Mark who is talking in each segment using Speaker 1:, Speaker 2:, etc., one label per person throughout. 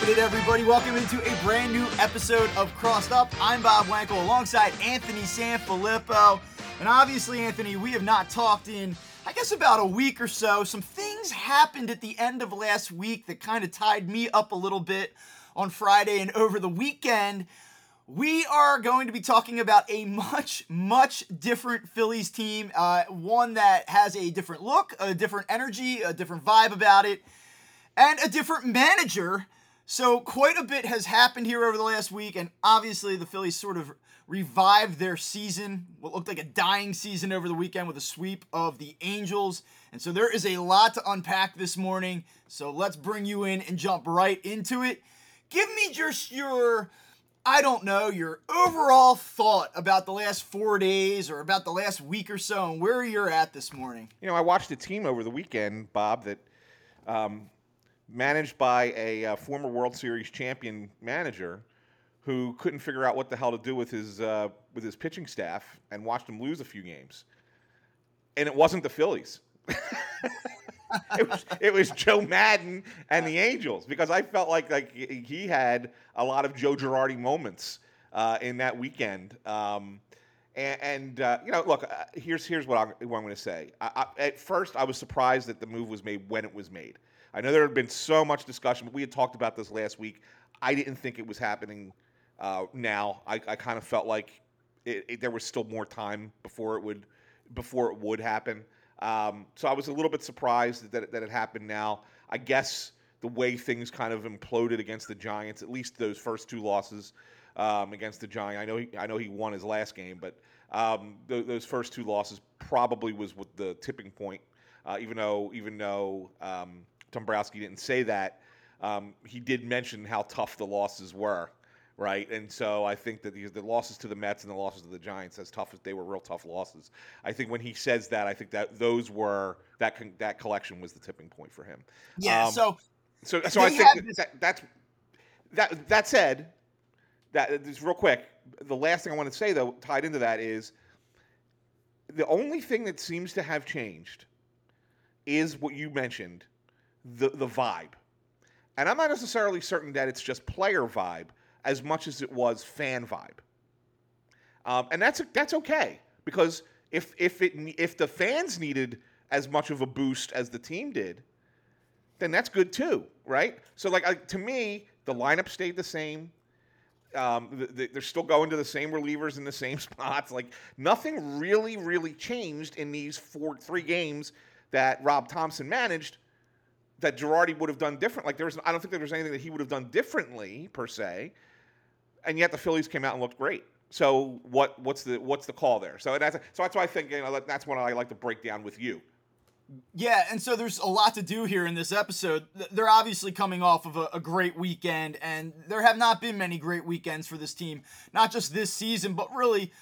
Speaker 1: Happening, everybody? Welcome into a brand new episode of Crossed Up. I'm Bob Wankel alongside Anthony Sanfilippo. And obviously, Anthony, we have not talked in, I guess, about a week or so. Some things happened at the end of last week that kind of tied me up a little bit on Friday and over the weekend. We are going to be talking about a much, much different Phillies team. Uh, one that has a different look, a different energy, a different vibe about it and a different manager. So quite a bit has happened here over the last week, and obviously the Phillies sort of revived their season, what looked like a dying season over the weekend with a sweep of the Angels. And so there is a lot to unpack this morning. So let's bring you in and jump right into it. Give me just your, I don't know, your overall thought about the last four days or about the last week or so and where you're at this morning.
Speaker 2: You know, I watched a team over the weekend, Bob, that um, managed by a uh, former World Series champion manager who couldn't figure out what the hell to do with his uh, with his pitching staff and watched him lose a few games. And it wasn't the Phillies. it, was, it was Joe Maddon and the Angels because I felt like like he had a lot of Joe Girardi moments uh, in that weekend. Um, and, and uh, you know, look, uh, here's here's what I'm, what I'm going to say. I, I, at first, I was surprised that the move was made when it was made. I know there had been so much discussion, but we had talked about this last week. I didn't think it was happening uh, now. I, I kind of felt like it, it, there was still more time before it would before it would happen. Um, so I was a little bit surprised that, that it happened now. I guess the way things kind of imploded against the Giants, at least those first two losses um, against the Giants. I know he, I know he won his last game, but um, th- those first two losses probably was with the tipping point. Uh, even though even though um, Dombrowski didn't say that, um, he did mention how tough the losses were, right? And so I think that the, the losses to the Mets and the losses to the Giants, as tough as they were, real tough losses. I think when he says that, I think that those were that con- that collection was the tipping point for him.
Speaker 1: Yeah.
Speaker 2: Um,
Speaker 1: so
Speaker 2: so so I think
Speaker 1: this-
Speaker 2: that, that's that. That said, that just real quick. The last thing I want to say though, tied into that, is the only thing that seems to have changed is what you mentioned, the the vibe. And I'm not necessarily certain that it's just player vibe as much as it was fan vibe. Um, and that's that's okay because if if it if the fans needed as much of a boost as the team did, then that's good too, right? So like uh, to me, the lineup stayed the same. Um, th- th- they're still going to the same relievers in the same spots. Like nothing really, really changed in these four three games that Rob Thomson managed that Girardi would have done different. Like there was, I don't think there was anything that he would have done differently per se. And yet the Phillies came out and looked great. So what what's the what's the call there? So that's so that's why I think you know that's what I like to break down with you.
Speaker 1: Yeah, and so there's a lot to do here in this episode. They're obviously coming off of a, a great weekend, and there have not been many great weekends for this team, not just this season, but really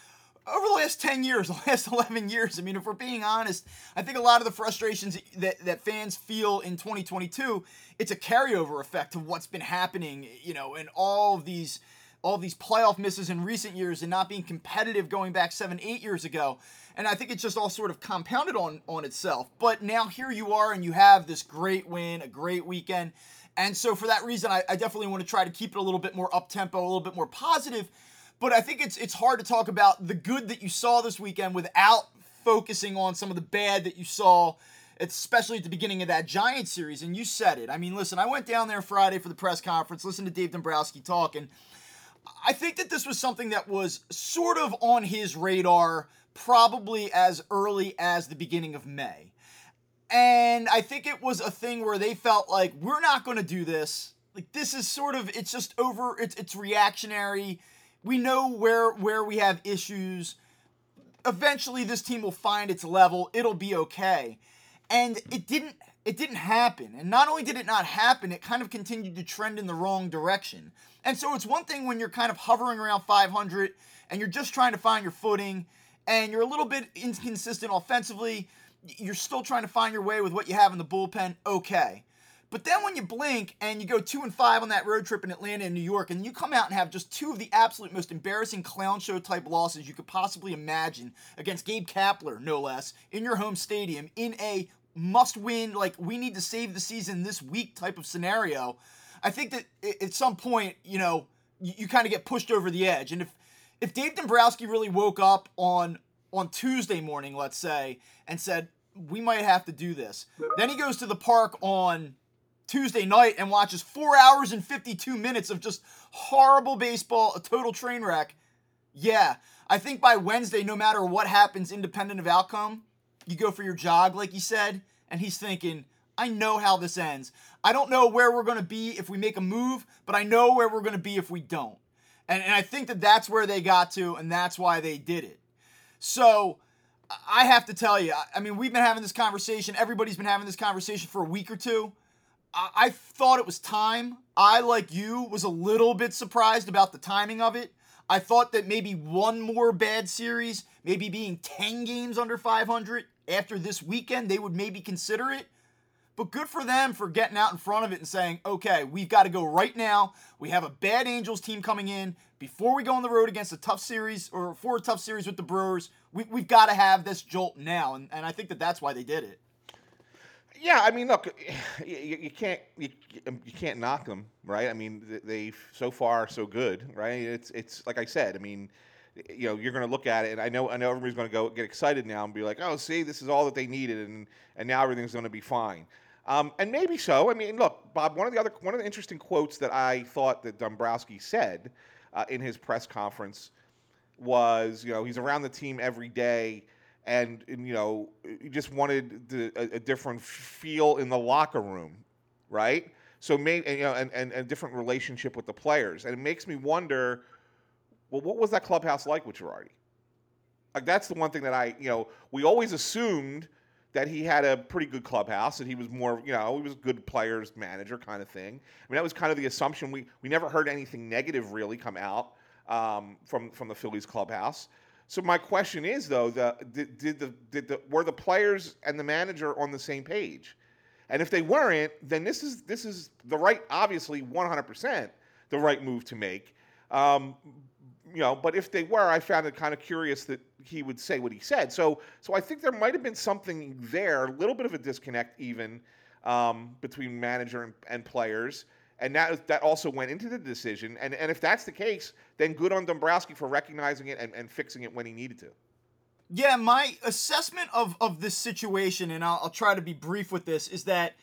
Speaker 1: over the last 10 years, the last 11 years. I mean, if we're being honest, I think a lot of the frustrations that, that fans feel in 2022, it's a carryover effect of what's been happening, you know, in all these all these playoff misses in recent years and not being competitive going back seven, eight years ago. And I think it's just all sort of compounded on on itself. But now here you are, and you have this great win, a great weekend. And so for that reason, I, I definitely want to try to keep it a little bit more up tempo, a little bit more positive. But I think it's it's hard to talk about the good that you saw this weekend without focusing on some of the bad that you saw especially at the beginning of that Giants series. And you said it. I mean, listen, I went down there Friday for the press conference, listened to Dave Dombrowski talk, and I think that this was something that was sort of on his radar probably as early as the beginning of May. And I think it was a thing where they felt like, we're not going to do this. Like this is sort of it's just over it's it's reactionary. We know where where we have issues. Eventually this team will find its level. It'll be okay. And it didn't it didn't happen. And not only did it not happen, it kind of continued to trend in the wrong direction. And so it's one thing when you're kind of hovering around 500 and you're just trying to find your footing and you're a little bit inconsistent offensively, you're still trying to find your way with what you have in the bullpen, okay. But then when you blink and you go two and five on that road trip in Atlanta and New York, and you come out and have just two of the absolute most embarrassing clown show type losses you could possibly imagine against Gabe Kapler, no less, in your home stadium in a must win, like we need to save the season this week type of scenario, I think that at some point, you know, you, you kind of get pushed over the edge. And if if Dave Dombrowski really woke up on on Tuesday morning, let's say, and said, we might have to do this. Then he goes to the park on Tuesday night and watches four hours and 52 minutes of just horrible baseball, a total train wreck. Yeah, I think by Wednesday, no matter what happens, independent of outcome, you go for your jog, like you said, and he's thinking, I know how this ends. I don't know where we're going to be if we make a move, but I know where we're going to be if we don't. And, and I think that that's where they got to, and that's why they did it. So I have to tell you, I mean, we've been having this conversation. Everybody's been having this conversation for a week or two. I, I thought it was time. I, like you, was a little bit surprised about the timing of it. I thought that maybe one more bad series, maybe being 10 games under 500 after this weekend, they would maybe consider it. But good for them for getting out in front of it and saying, okay, we've got to go right now. We have a bad Angels team coming in. Before we go on the road against a tough series or for a tough series with the Brewers, we, we've got to have this jolt now. And, and I think that that's why they did it.
Speaker 2: Yeah, I mean, look, you, you can't you, you can't knock them, right? I mean, they so far so good, right? It's it's like I said. I mean, you know, you're going to look at it, and I know I know everybody's going to go get excited now and be like, oh, see, this is all that they needed, and and now everything's going to be fine. Um, and maybe so. I mean, look, Bob. One of the other one of the interesting quotes that I thought that Dombrowski said uh, in his press conference was, you know, he's around the team every day, and, and you know, he just wanted the, a, a, different feel in the locker room, right? So maybe you know, and, and, and a different relationship with the players, and it makes me wonder, well, what was that clubhouse like with Girardi? Like that's the one thing that I, you know, we always assumed that he had a pretty good clubhouse, and he was more, you know, he was a good players manager kind of thing. I mean, that was kind of the assumption. We we never heard anything negative really come out um, from from the Phillies clubhouse. So my question is though, the, did, did the did the were the players and the manager on the same page? And if they weren't, then this is this is the right, obviously, 100% the right move to make. Um, you know, but if they were, I found it kind of curious that he would say what he said. So, so I think there might have been something there, a little bit of a disconnect even um, between manager and, and, players, and that that also went into the decision. And and if that's the case, then good on Dombrowski for recognizing it and, and fixing it when he needed to.
Speaker 1: Yeah, my assessment of of this situation, and I'll, I'll try to be brief with this, is that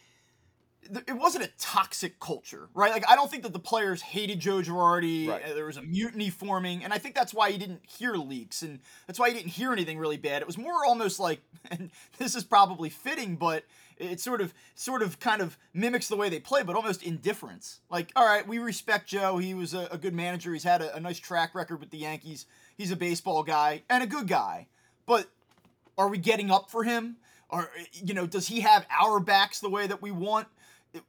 Speaker 1: it wasn't a toxic culture, right? Like I don't think that the players hated Joe Girardi. Right. Uh, there was a mutiny forming, and I think that's why you didn't hear leaks, and that's why you didn't hear anything really bad. It was more almost like, and this is probably fitting, but it sort of, sort of, kind of mimics the way they play, but almost indifference. Like, all right, we respect Joe. He was a, a good manager. He's had a, a nice track record with the Yankees. He's a baseball guy and a good guy, but are we getting up for him? Or you know, does he have our backs the way that we want?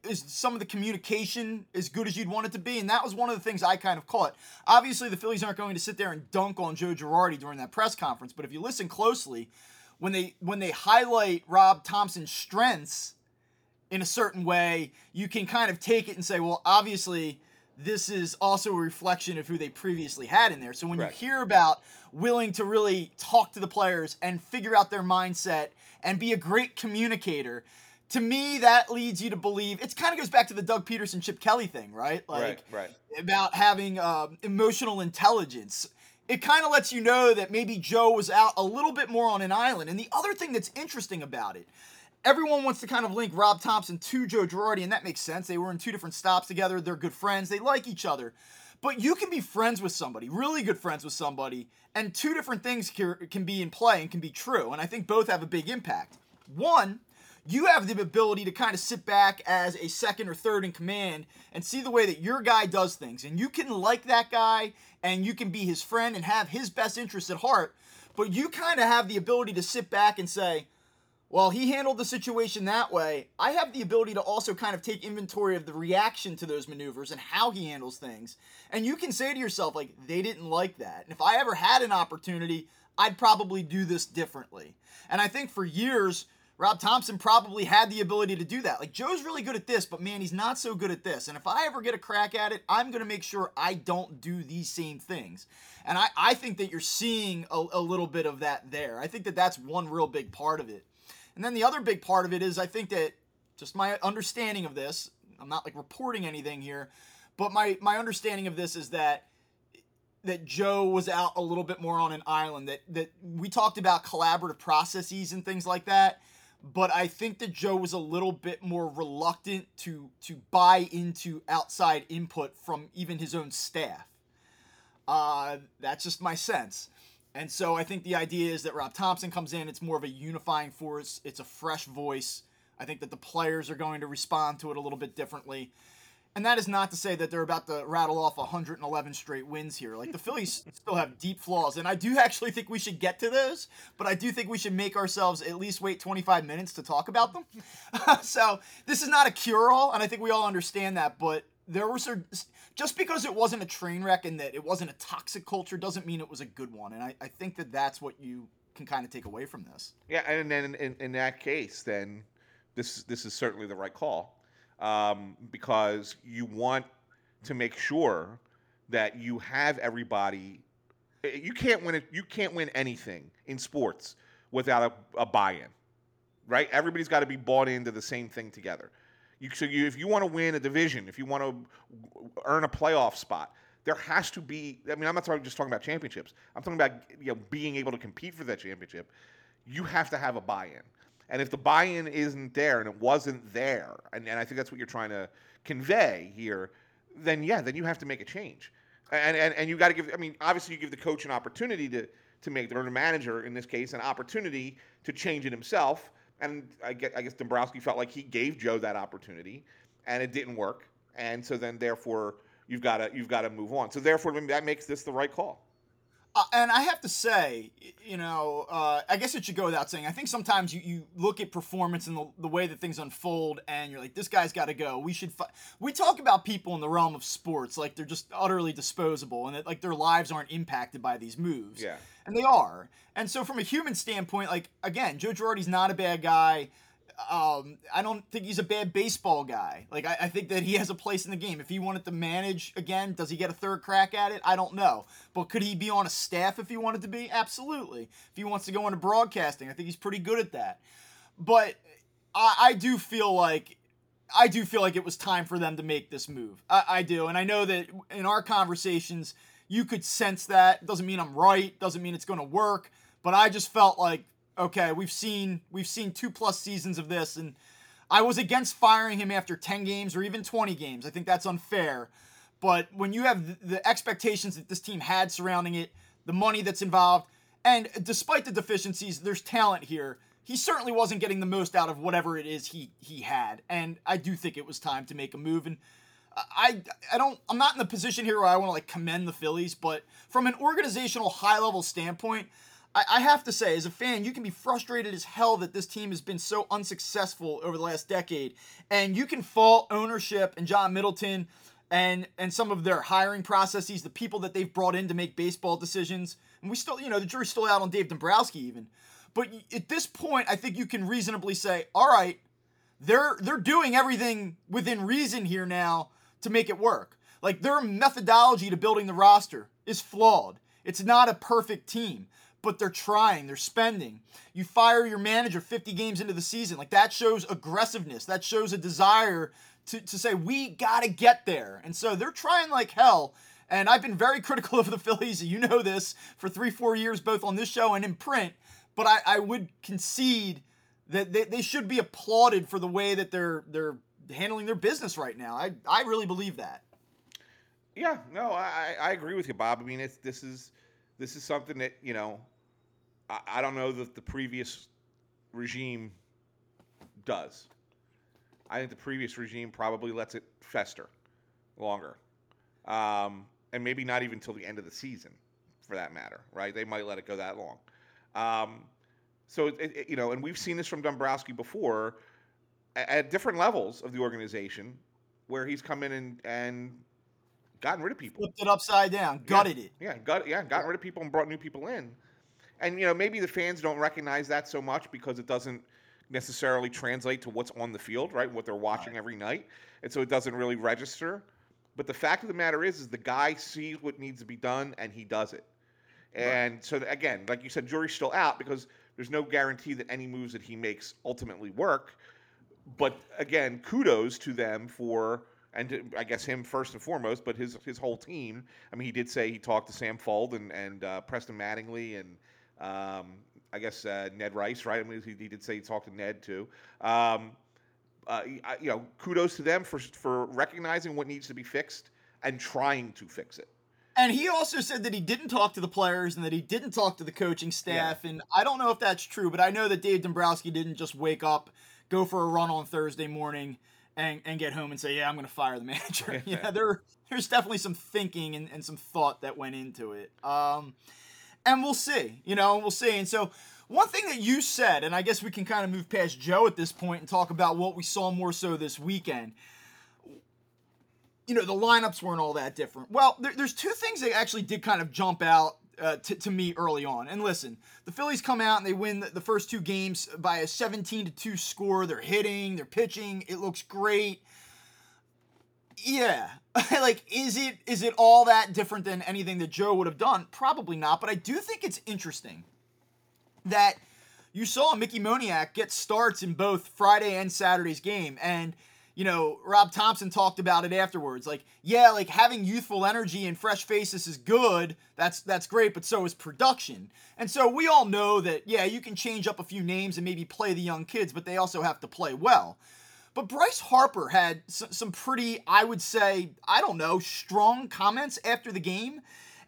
Speaker 1: Is some of the communication as good as you'd want it to be? And that was one of the things I kind of caught. Obviously, the Phillies aren't going to sit there and dunk on Joe Girardi during that press conference, but if you listen closely, when they when they highlight Rob Thomson's strengths in a certain way, you can kind of take it and say, well, obviously this is also a reflection of who they previously had in there. So when Correct. you hear about willing to really talk to the players and figure out their mindset and be a great communicator, to me, that leads you to believe it's kind of goes back to the Doug Pederson, Chip Kelly thing, right?
Speaker 2: Like right, right.
Speaker 1: about having um, emotional intelligence. It kind of lets you know that maybe Joe was out a little bit more on an island. And the other thing that's interesting about it, everyone wants to kind of link Rob Thomson to Joe Girardi, and that makes sense. They were in two different stops together. They're good friends. They like each other. But you can be friends with somebody, really good friends with somebody, and two different things can be in play and can be true. And I think both have a big impact. One, you have the ability to kind of sit back as a second or third in command and see the way that your guy does things. And you can like that guy and you can be his friend and have his best interests at heart. But you kind of have the ability to sit back and say, well, he handled the situation that way. I have the ability to also kind of take inventory of the reaction to those maneuvers and how he handles things. And you can say to yourself, like, they didn't like that. And if I ever had an opportunity, I'd probably do this differently. And I think for years, Rob Thomson probably had the ability to do that. Like, Joe's really good at this, but man, he's not so good at this. And if I ever get a crack at it, I'm going to make sure I don't do these same things. And I, I think that you're seeing a, a little bit of that there. I think that that's one real big part of it. And then the other big part of it is I think that just my understanding of this, I'm not like reporting anything here, but my, my understanding of this is that that Joe was out a little bit more on an island. That that we talked about collaborative processes and things like that, but I think that Joe was a little bit more reluctant to to buy into outside input from even his own staff. Uh, that's just my sense. And so I think the idea is that Rob Thomson comes in, it's more of a unifying force, it's a fresh voice. I think that the players are going to respond to it a little bit differently. And that is not to say that they're about to rattle off 111 straight wins here. Like the Phillies still have deep flaws, and I do actually think we should get to those, but I do think we should make ourselves at least wait 25 minutes to talk about them. so this is not a cure-all, and I think we all understand that. But there was just because it wasn't a train wreck and that it wasn't a toxic culture doesn't mean it was a good one. And I, I think that that's what you can kind of take away from this.
Speaker 2: Yeah, and then in, in that case, then this this is certainly the right call um, because you want to make sure that you have everybody. Eh, you can't win. You can't win anything in sports without a, a buy-in, right? Everybody's got to be bought into the same thing together. You, so you, if you want to win a division, if you want to earn a playoff spot, there has to be. I mean, I'm not talking, just talking about championships. I'm talking about you know being able to compete for that championship. You have to have a buy-in. And if the buy-in isn't there and it wasn't there, and, and I think that's what you're trying to convey here, then yeah, then you have to make a change. And and, and you got to give. I mean, obviously you give the coach an opportunity to to make the manager in this case an opportunity to change it himself. And I guess, I guess Dombrowski felt like he gave Joe that opportunity, and it didn't work. And so then therefore you've got to you've got to move on. So therefore that makes this the right call.
Speaker 1: Uh, and I have to say, you know, uh, I guess it should go without saying. I think sometimes you, you look at performance and the, the way that things unfold, and you're like, this guy's got to go. We should. Fi-. We talk about people in the realm of sports like they're just utterly disposable, and that like their lives aren't impacted by these moves.
Speaker 2: Yeah.
Speaker 1: And they are. And so, from a human standpoint, like again, Joe Girardi's not a bad guy um, I don't think he's a bad baseball guy. Like I, I, think that he has a place in the game. If he wanted to manage again, does he get a third crack at it? I don't know. But could he be on a staff if he wanted to be? Absolutely. If he wants to go into broadcasting, I think he's pretty good at that. But I, I do feel like I do feel like it was time for them to make this move. I, I do, and I know that in our conversations, you could sense that. Doesn't mean I'm right. Doesn't mean it's going to work. But I just felt like okay, we've seen we've seen two plus seasons of this, and I was against firing him after 10 games or even 20 games. I think that's unfair. But when you have the expectations that this team had surrounding it, the money that's involved, and despite the deficiencies, there's talent here. He certainly wasn't getting the most out of whatever it is he he had, and I do think it was time to make a move. And I I don't I'm not in the position here where I want to like commend the Phillies, but from an organizational high level standpoint, I, I have to say, as a fan, you can be frustrated as hell that this team has been so unsuccessful over the last decade. And you can fault ownership and John Middleton and and some of their hiring processes, the people that they've brought in to make baseball decisions. And we still, you know, the jury's still out on Dave Dombrowski even. But at this point, I think you can reasonably say, all right, they're they're doing everything within reason here now to make it work. Like their methodology to building the roster is flawed. It's not a perfect team but they're trying, they're spending. You fire your manager 50 games into the season. Like that shows aggressiveness. That shows a desire to, to say, we got to get there. And so they're trying like hell. And I've been very critical of the Phillies. You know this for three, four years, both on this show and in print. But I, I would concede that they, they should be applauded for the way that they're they're handling their business right now. I, I really believe that.
Speaker 2: Yeah, no, I, I agree with you, Bob. I mean, it's this is this is something that you know I, I don't know that the previous regime does. I think the previous regime probably lets it fester longer, um, and maybe not even till the end of the season, for that matter. Right? They might let it go that long. Um, so it, it, you know, and we've seen this from Dombrowski before at, at different levels of the organization, where he's come in and, and gotten rid of people,
Speaker 1: flipped it upside down, gutted
Speaker 2: yeah,
Speaker 1: it.
Speaker 2: Yeah, got yeah, gotten rid of people and brought new people in. And you know, maybe the fans don't recognize that so much because it doesn't necessarily translate to what's on the field, right? What they're watching right. every night, and so it doesn't really register. But the fact of the matter is, is the guy sees what needs to be done and he does it. And right. so again, like you said, jury's still out because there's no guarantee that any moves that he makes ultimately work. But again, kudos to them for and to, I guess him first and foremost, but his his whole team. I mean, he did say he talked to Sam Fuld and and uh, Preston Mattingly and um, I guess uh, Ned Rice, right? I mean, he, he, did say he talked to Ned too. Um, uh, you know, kudos to them for for recognizing what needs to be fixed and trying to fix it.
Speaker 1: And he also said that he didn't talk to the players and that he didn't talk to the coaching staff. Yeah. And I don't know if that's true, but I know that Dave Dombrowski didn't just wake up, go for a run on Thursday morning, and, and get home and say, "Yeah, I'm going to fire the manager." yeah, there there's definitely some thinking and, and some thought that went into it. Um, and we'll see, you know, we'll see. And so, one thing that you said, and I guess we can kind of move past Joe at this point and talk about what we saw more so this weekend. You know, the lineups weren't all that different. Well, there, there's two things that actually did kind of jump out uh, to, to me early on. And listen, the Phillies come out and they win the, the first two games by a 17 to 2 score. They're hitting, they're pitching, it looks great. Yeah. like is it is it all that different than anything that Joe would have done? Probably not, but I do think it's interesting that you saw Mickey Moniak get starts in both Friday and Saturday's game and you know, Rob Thomson talked about it afterwards. Like, yeah, like having youthful energy and fresh faces is good. That's that's great, but so is production. And so we all know that yeah, you can change up a few names and maybe play the young kids, but they also have to play well. But Bryce Harper had some pretty, I would say, I don't know, strong comments after the game.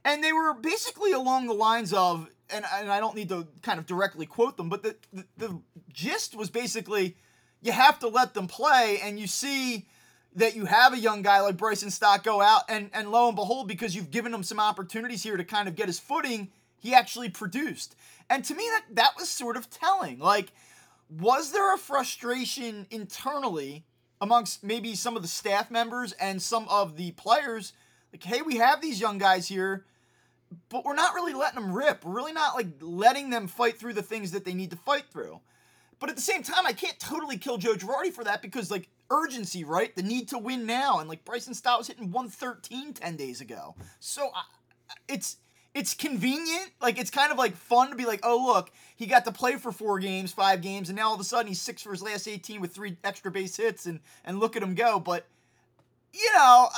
Speaker 1: And they were basically along the lines of, and, and I don't need to kind of directly quote them, but the, the, the gist was basically, you have to let them play, and you see that you have a young guy like Bryson Stott go out, and and lo and behold, because you've given him some opportunities here to kind of get his footing, he actually produced. And to me, that that was sort of telling. Like, was there a frustration internally amongst maybe some of the staff members and some of the players? Like, hey, we have these young guys here, but we're not really letting them rip. We're really not like letting them fight through the things that they need to fight through. But at the same time, I can't totally kill Joe Girardi for that because, like, urgency, right? The need to win now. And, like, Bryson Stott was hitting 113 10 days ago. So uh, it's it's convenient. Like, it's kind of like fun to be like, oh, look, he got to play for four games, five games, and now all of a sudden he's six for his last 18 with three extra base hits, and, and look at him go. But, you know,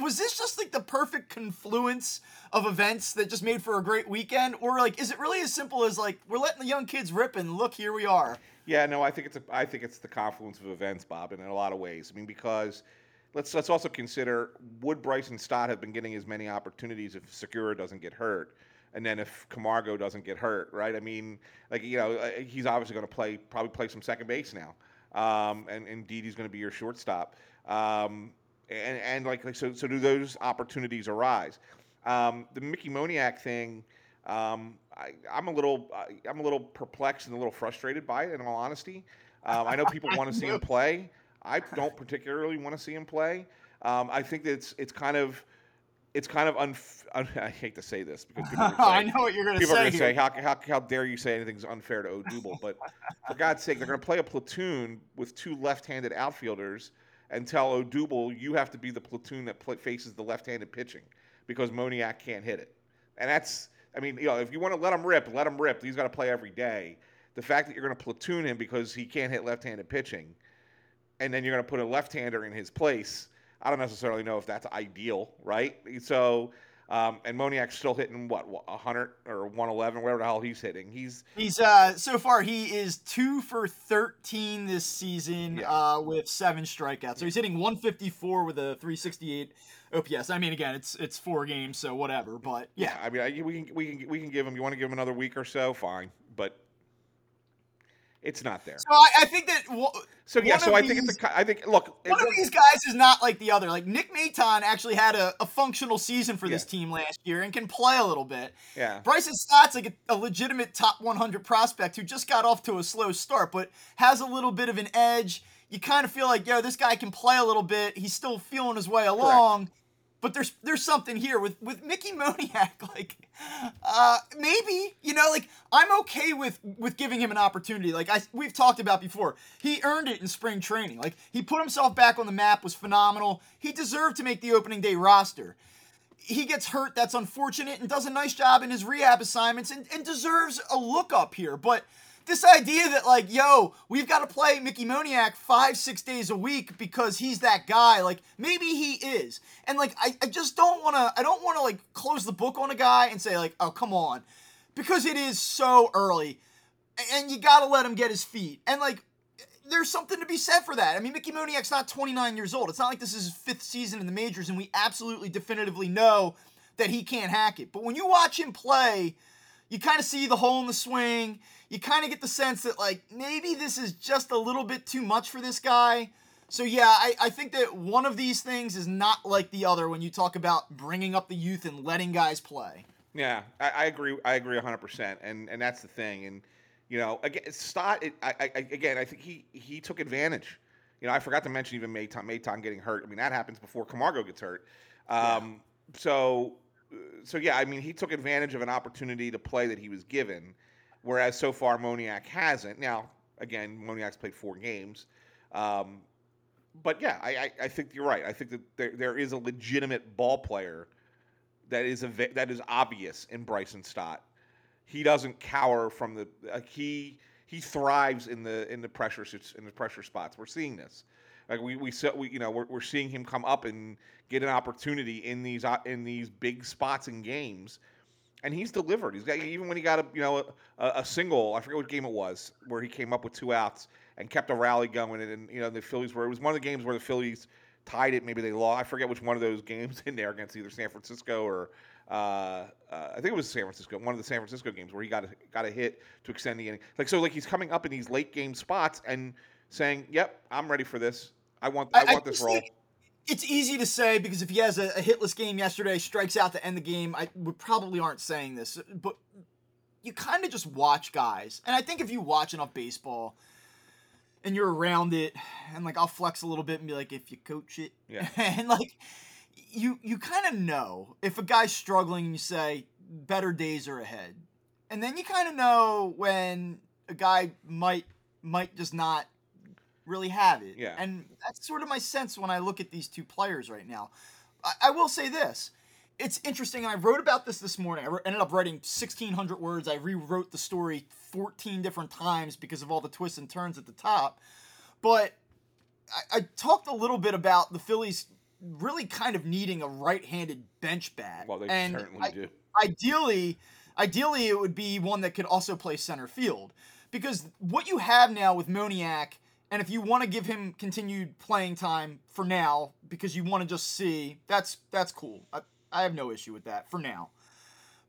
Speaker 1: was this just like the perfect confluence of events that just made for a great weekend? Or like is it really as simple as like we're letting the young kids rip and look here we are?
Speaker 2: Yeah no i think it's a, i think it's the confluence of events bob and in a lot of ways. I mean because let's let's also consider would bryson stott have been getting as many opportunities if segura doesn't get hurt? And then if camargo doesn't get hurt right? I mean like you know uh, he's obviously going to play probably play some second base now. Um, and indeed he's going to be your shortstop. Um, and, and like, like so, so do those opportunities arise? Um, the Mickey Moniak thing, um, I, am a little, I'm a little perplexed and a little frustrated by it. In all honesty, um, I know people want to see him play. I don't particularly want to see him play. Um, I think that it's it's kind of it's kind of unf- un- I hate to say this because people say,
Speaker 1: I know what you're going to say.
Speaker 2: People are
Speaker 1: going to
Speaker 2: say, how, how, how dare you say anything's unfair to Odubel? But for God's sake, they're going to play a platoon with two left-handed outfielders and tell Odubel you have to be the platoon that pl- faces the left-handed pitching because Moniak can't hit it. And that's, I mean, you know, if you want to let him rip, let him rip. He's got to play every day. The fact that you're going to platoon him because he can't hit left-handed pitching, and then you're going to put a left-hander in his place, I don't necessarily know if that's ideal, right? So um, and Moniak's still hitting what, 100 or 111, whatever the hell he's hitting. He's
Speaker 1: he's uh so far he is two for 13 this season yeah. uh, with seven strikeouts. So he's hitting 154 with a 368 OPS. I mean, again, it's it's four games, so whatever. But yeah,
Speaker 2: yeah I mean, I, we can we can we can give him. You want to give him another week or so? Fine, but It's not there.
Speaker 1: So I, I think that. W-
Speaker 2: so yeah, so I
Speaker 1: these,
Speaker 2: think it's a, I think look,
Speaker 1: one of these guys is not like the other. Like Nick Maton actually had a, a functional season for this team last year and can play a little bit.
Speaker 2: Yeah.
Speaker 1: Bryson Stott's like a, a legitimate top 100 prospect who just got off to a slow start, but has a little bit of an edge. You kind of feel like, yo, this guy can play a little bit. He's still feeling his way along. But there's there's something here with with Mickey Moniak, like uh, maybe you know, like I'm okay with with giving him an opportunity. Like I we've talked about before, he earned it in spring training. Like he put himself back on the map, was phenomenal. He deserved to make the opening day roster he gets hurt. That's unfortunate and does a nice job in his rehab assignments and, and deserves a look up here. But this idea that, like, yo, we've got to play Mickey Moniak five, six days a week because he's that guy, like, maybe he is. And, like, I, I just don't want to, I don't want to, like, close the book on a guy and say, like, oh, come on. Because it is so early and you got to let him get his feet. And, like, there's something to be said for that. I mean, Mickey Moniak's not 29 years old. It's not like this is his fifth season in the majors, and we absolutely definitively know that he can't hack it. But when you watch him play, you kind of see the hole in the swing. You kind of get the sense that, like, maybe this is just a little bit too much for this guy. So, yeah, I, I think that one of these things is not like the other when you talk about bringing up the youth and letting guys play.
Speaker 2: Yeah, I, I agree. I agree 100, percent and and that's the thing. And you know, again, Stott. It, I, I, again, I think he he took advantage. You know, I forgot to mention even Maton, Maton getting hurt. I mean, that happens before Camargo gets hurt. Um, So, so yeah, I mean, he took advantage of an opportunity to play that he was given, whereas so far Moniak hasn't. Now, again, Moniak's played four games. Um, but yeah, I, I, I think you're right. I think that there, there is a legitimate ball player that is a, that is obvious in Bryson Stott. He doesn't cower from the like he he thrives in the in the pressure in the pressure spots. We're seeing this. Like we we, we you know we're, we're seeing him come up and get an opportunity in these in these big spots in games, and he's delivered. He's got even when he got a you know a, a single. I forget what game it was where he came up with two outs and kept a rally going. And, and you know the Phillies were it was one of the games where the Phillies tied it. Maybe they lost. I forget which one of those games in there against either San Francisco or uh, uh, I think it was San Francisco. One of the San Francisco games where he got a, got a hit to extend the inning. Like so, like he's coming up in these late game spots and saying, "Yep, I'm ready for this. I want I, want this role."
Speaker 1: think It's easy to say because if he has a, a hitless game yesterday, strikes out to end the game, I we probably aren't saying this, but you kind of just watch guys, and I think if you watch enough baseball and you're around it, and like I'll flex a little bit and be like, if you coach it,
Speaker 2: Yeah.
Speaker 1: and like you you kind of know if a guy's struggling and you say better days are ahead, and then you kind of know when a guy might might just not really have it.
Speaker 2: Yeah.
Speaker 1: And that's sort of my sense when I look at these two players right now. I, I will say this. It's interesting, and I wrote about this this morning. I wrote- ended up writing 1,600 words. I rewrote the story 14 different times because of all the twists and turns at the top. But I, I talked a little bit about the Phillies really kind of needing a right-handed bench bat.
Speaker 2: Well, they
Speaker 1: and
Speaker 2: certainly
Speaker 1: I-
Speaker 2: do.
Speaker 1: ideally ideally it would be one that could also play center field because what you have now with Moniak and if you want to give him continued playing time for now because you want to just see that's that's cool. I, I have no issue with that for now.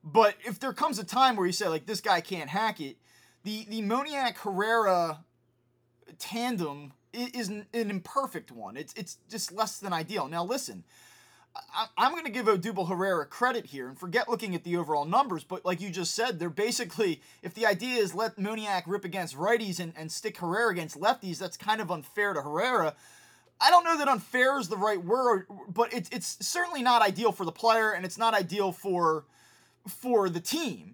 Speaker 1: But if there comes a time where you say like this guy can't hack it the the Moniak Herrera tandem is an an imperfect one. It's it's just less than ideal. Now listen I- I'm going to give Odubel Herrera credit here and forget looking at the overall numbers, but like you just said, they're basically, if the idea is let Moniak rip against righties and, and stick Herrera against lefties, that's kind of unfair to Herrera. I don't know that unfair is the right word, but it's it's certainly not ideal for the player and it's not ideal for for the team.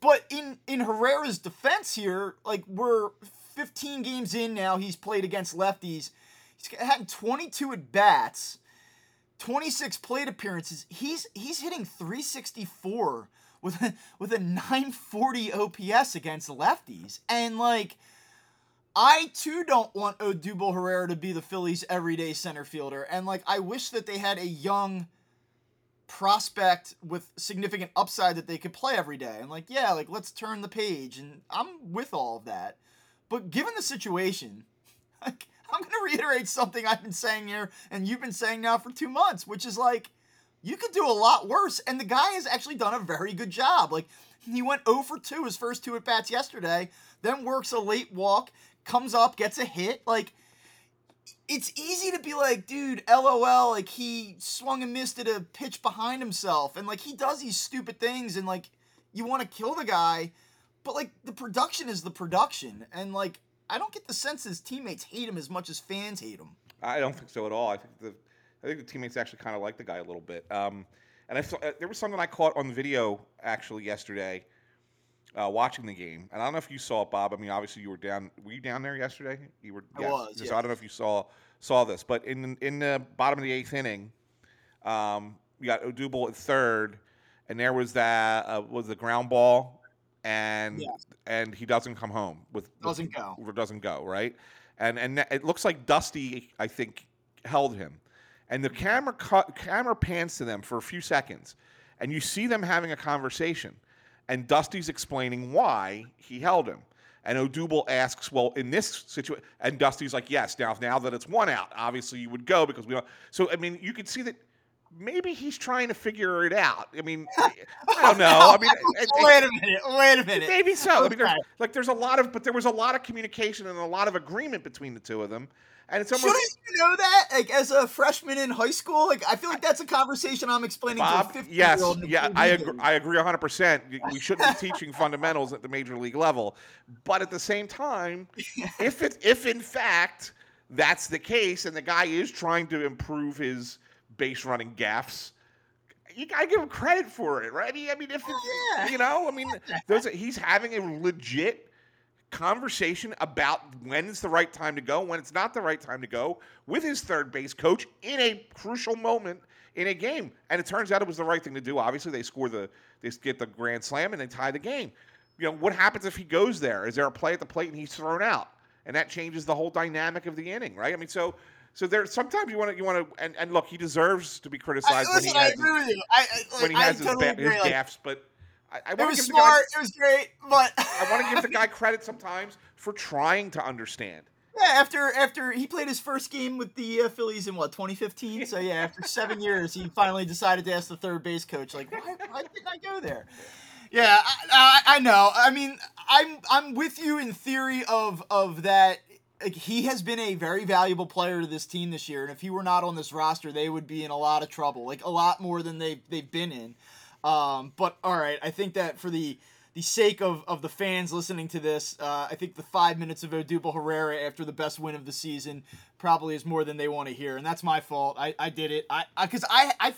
Speaker 1: But in in Herrera's defense here, like we're 15 games in now, he's played against lefties. He's had 22 at bats. 26 plate appearances. He's he's hitting 364 with a, with a 940 OPS against lefties. And like I too don't want Odubel Herrera to be the Phillies everyday center fielder. And like I wish that they had a young prospect with significant upside that they could play every day. And like, yeah, like let's turn the page and I'm with all of that. But given the situation, like I'm going to reiterate something I've been saying here and you've been saying now for 2 months, which is like you could do a lot worse. And the guy has actually done a very good job. Like he went 0 for 2 his first two at bats yesterday, then works a late walk, comes up, gets a hit. Like it's easy to be like, dude, LOL, like he swung and missed at a pitch behind himself. And like he does these stupid things and like you want to kill the guy, but like the production is the production. And like I don't get the sense his teammates hate him as much as fans hate him.
Speaker 2: I don't think so at all. I think the I think the teammates actually kind of like the guy a little bit. Um, and I saw, uh, there was something I caught on the video actually yesterday, uh, watching the game. And I don't know if you saw it, Bob. I mean, obviously you were down. Were you down there yesterday? You were.
Speaker 1: I was.
Speaker 2: So. I don't know if you saw saw this, but in in the bottom of the eighth inning, um, we got Odubel at third, and there was that uh, was the ground ball, and
Speaker 1: Yes.
Speaker 2: and he doesn't come home with with-
Speaker 1: Doesn't go.
Speaker 2: or doesn't go right, and and it looks like Dusty I think held him, and the mm-hmm. camera cut, camera pans to them for a few seconds, and you see them having a conversation, and Dusty's explaining why he held him. And Odubel asks, "Well, in this situation," and Dusty's like, "Yes, now now that it's one out, obviously you would go because we don't." So I mean, you could see that maybe he's trying to figure it out. I mean, I don't know. I mean, it- it-
Speaker 1: wait a minute. Wait a minute.
Speaker 2: Maybe so. I mean, there's, like there's a lot of, but there was a lot of communication and a lot of agreement between the two of them, and it's almost
Speaker 1: Shouldn't you know that? Like as a freshman in high school, like I feel like that's a conversation I'm explaining to a
Speaker 2: Bob.
Speaker 1: 15
Speaker 2: Yes,
Speaker 1: year old.
Speaker 2: yeah, I agree. I agree 100. percent We shouldn't be teaching fundamentals at the major league level, but at the same time, if it, if in fact that's the case, and the guy is trying to improve his base running gaffs. You gotta give him credit for it, right? I mean, I mean, if
Speaker 1: Yeah.
Speaker 2: you know, I mean, there's a, he's having a legit conversation about when it's the right time to go, when it's not the right time to go, with his third base coach in a crucial moment in a game. And it turns out it was the right thing to do. Obviously, they score the they get the grand slam and they tie the game. You know, what happens if he goes there? Is there a play at the plate and he's thrown out? And that changes the whole dynamic of the inning, right? I mean, so so there sometimes you want to you want to and, and look, he deserves to be
Speaker 1: I,
Speaker 2: criticized when
Speaker 1: listen,
Speaker 2: he
Speaker 1: I
Speaker 2: has
Speaker 1: agree with you. I, I,
Speaker 2: when he has
Speaker 1: I
Speaker 2: his,
Speaker 1: totally
Speaker 2: ba-
Speaker 1: agree.
Speaker 2: his
Speaker 1: like,
Speaker 2: gaffes, but I, I want
Speaker 1: was
Speaker 2: to give the guy
Speaker 1: smart. It was great, but
Speaker 2: I want to give the guy credit sometimes for trying to understand.
Speaker 1: Yeah, after after he played his first game with the uh, Phillies in what 2015. So yeah, after seven years, he finally decided to ask the third base coach, like, why, why didn't I go there? Yeah, I, I, I know. I mean, I'm I'm with you in theory of of that. Like, he has been a very valuable player to this team this year, and if he were not on this roster, they would be in a lot of trouble, like a lot more than they they've been in. Um, but all right, I think that for the the sake of, of the fans listening to this, uh, I think the five minutes of Odubel Herrera after the best win of the season probably is more than they want to hear, and that's my fault. I, I did it. I because I I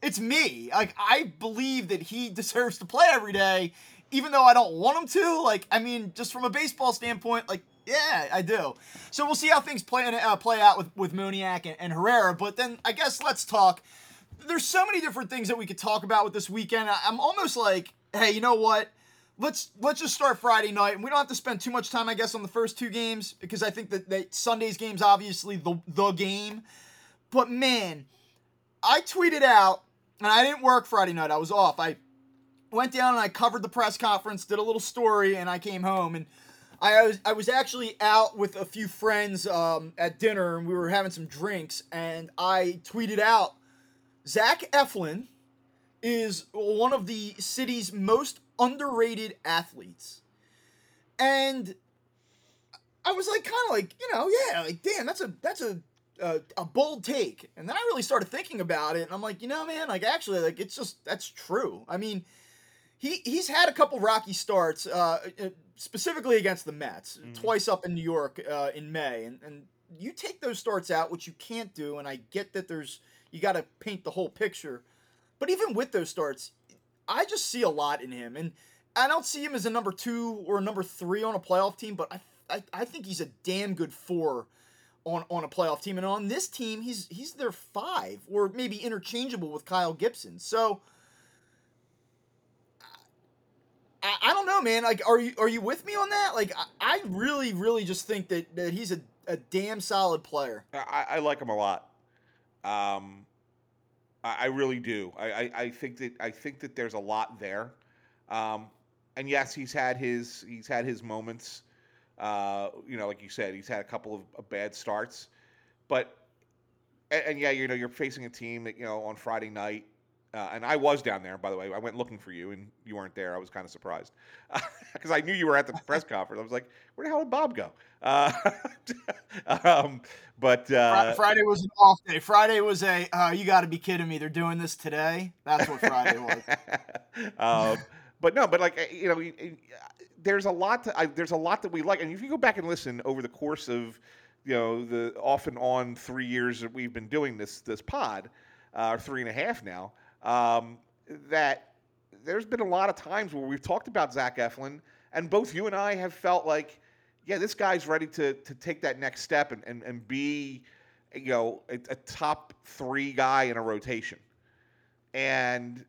Speaker 1: it's me. Like I believe that he deserves to play every day, even though I don't want him to. Like I mean, just from a baseball standpoint, like yeah, I do. So we'll see how things play uh, play out with with Moniak and, and Herrera. But then I guess let's talk there's so many different things that we could talk about with this weekend. I- I'm almost like, hey, you know what? Let's let's just start Friday night, and we don't have to spend too much time, I guess, on the first two games because I think that, that Sunday's game's obviously the the game. But man, I tweeted out, and I didn't work Friday night. I was off. I went down and I covered the press conference, did a little story, and I came home and. I was I was actually out with a few friends um, at dinner and we were having some drinks and I tweeted out Zach Eflin is one of the city's most underrated athletes. And I was like kind of like, you know, yeah, like damn, that's a that's a a, a bold take. And then I really started thinking about it and I'm like, you know, man, like actually like it's just that's true. I mean, he he's had a couple rocky starts uh, uh, specifically against the Mets, twice up in New York uh, in May and and you take those starts out, which you can't do, and I get that there's you got to paint the whole picture. But even with those starts, I just see a lot in him, and I don't see him as a number two or a number three on a playoff team, but I I, I think he's a damn good four on on a playoff team, and on this team, he's he's their five or maybe interchangeable with Kyle Gibson. So. I, I don't know, man. Like, are you are you with me on that? Like, I, I really, really just think that, that he's a, a damn solid player.
Speaker 2: I, I like him a lot. Um, I, I really do. I, I, think that I think that there's a lot there. Um, and yes, he's had his he's had his moments. Uh, you know, like you said, he's had a couple of, of bad starts, but and, and, yeah, you know, you're facing a team that you know on Friday night, uh, and I was down there. By the way, I went looking for you, and you weren't there. I was kind of surprised because I knew you were at the press conference. I was like, where the hell did Bob go? Uh, um, but uh,
Speaker 1: Friday was an off day. Friday was a uh, you got to be kidding me. They're doing this today. That's what Friday was.
Speaker 2: um, but no, but like uh, you know, there's a lot. To, I, there's a lot that we like, and if you go back and listen over the course of you know the off and on three years that we've been doing this this pod, uh, or three and a half now, um, that there's been a lot of times where we've talked about Zach Eflin, and both you and I have felt like, yeah, this guy's ready to to take that next step and and, and be, you know, a, a top three guy in a rotation, and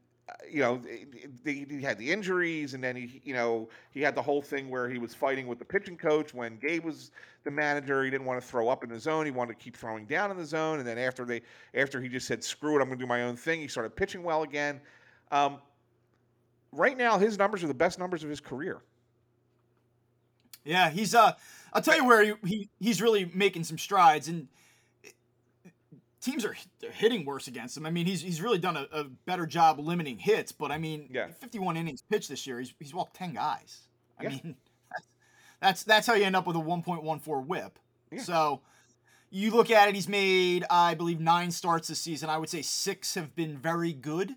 Speaker 2: you know, he had the injuries, and then he, you know, he had the whole thing where he was fighting with the pitching coach when Gabe was the manager. He didn't want to throw up in the zone. He wanted to keep throwing down in the zone. And then after they, after he just said, "Screw it, I'm going to do my own thing," he started pitching well again. Um, right now, his numbers are the best numbers of his career.
Speaker 1: Yeah, he's uh, I'll tell you where he, he he's really making some strides and teams are hitting worse against him. I mean, he's he's really done a, a, better job limiting hits, but I mean, yeah. 51 innings pitched this year. He's he's walked 10 guys. I yeah. mean, that's, that's that's how you end up with a 1.14 WHIP. Yeah. So you look at it, he's made I believe nine starts this season. I would say six have been very good.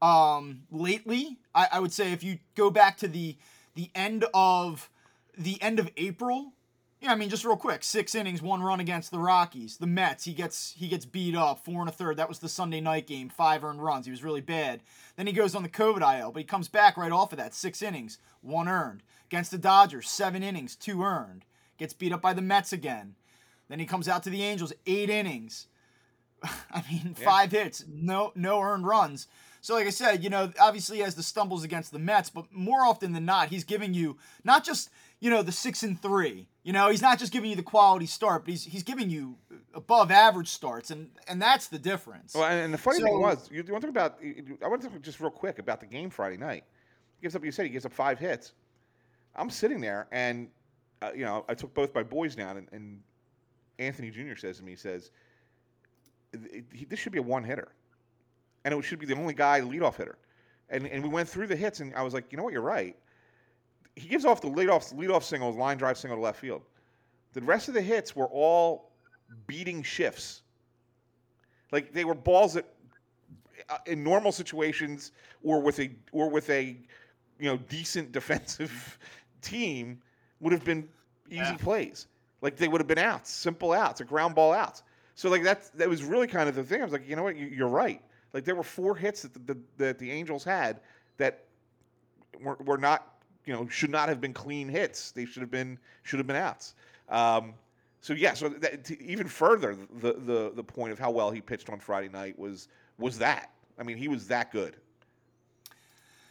Speaker 1: Um, lately, I, I would say if you go back to the the end of the end of April, yeah, I mean, just real quick, six innings, one run against the Rockies. The Mets, he gets he gets beat up, four and a third. That was the Sunday night game, five earned runs. He was really bad. Then he goes on the COVID IL, but he comes back right off of that, six innings, one earned. Against the Dodgers, seven innings, two earned. Gets beat up by the Mets again. Then he comes out to the Angels, eight innings. I mean, yeah. five hits, no no earned runs. So, like I said, you know, obviously he has the stumbles against the Mets, but more often than not, he's giving you not just you know the six and three you know, he's not just giving you the quality start, but he's he's giving you above average starts, and and that's the difference.
Speaker 2: Well, and the funny so, thing was, you, want to talk about? I want to talk just real quick about the game Friday night. He gives up. You said he gives up five hits. I'm sitting there, and uh, you know, I took both my boys down, and, and Anthony Jr. says to me, he says, "This should be a one hitter, and it should be the only guy leadoff hitter." And and we went through the hits, and I was like, you know what, you're right he gives off the leadoff leadoff single, line drive single to left field. The rest of the hits were all beating shifts. Like they were balls that, uh, in normal situations, or with a or with a, you know, decent defensive team, would have been easy yeah. plays. Like they would have been outs, simple outs, a ground ball outs. So like that that was really kind of the thing. I was like, you know what, you, are right. Like there were four hits that the, the, that the Angels had that were, were not you know should not have been clean hits. They should have been should have been outs. Um, so yeah, so that, even further, the, the the point of how well he pitched on Friday night was was that. I mean, he was that good.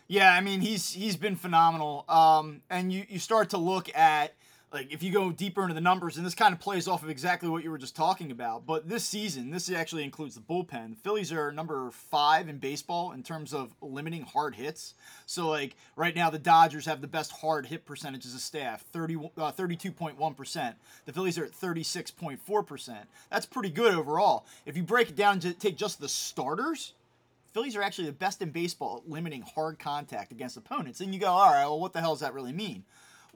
Speaker 1: Yeah, I mean he's he's been phenomenal. Um, and you you start to look at like if you go deeper into the numbers, and this kind of plays off of exactly what you were just talking about. But this season, this actually includes the bullpen. The Phillies are number five in baseball in terms of limiting hard hits. So like right now, the Dodgers have the best hard hit percentage as a staff, 30, uh, 32.1%. The Phillies are at 36.4%. That's pretty good overall. If you break it down to take just the starters, Phillies are actually the best in baseball at limiting hard contact against opponents. And you go, all right, well, what the hell does that really mean?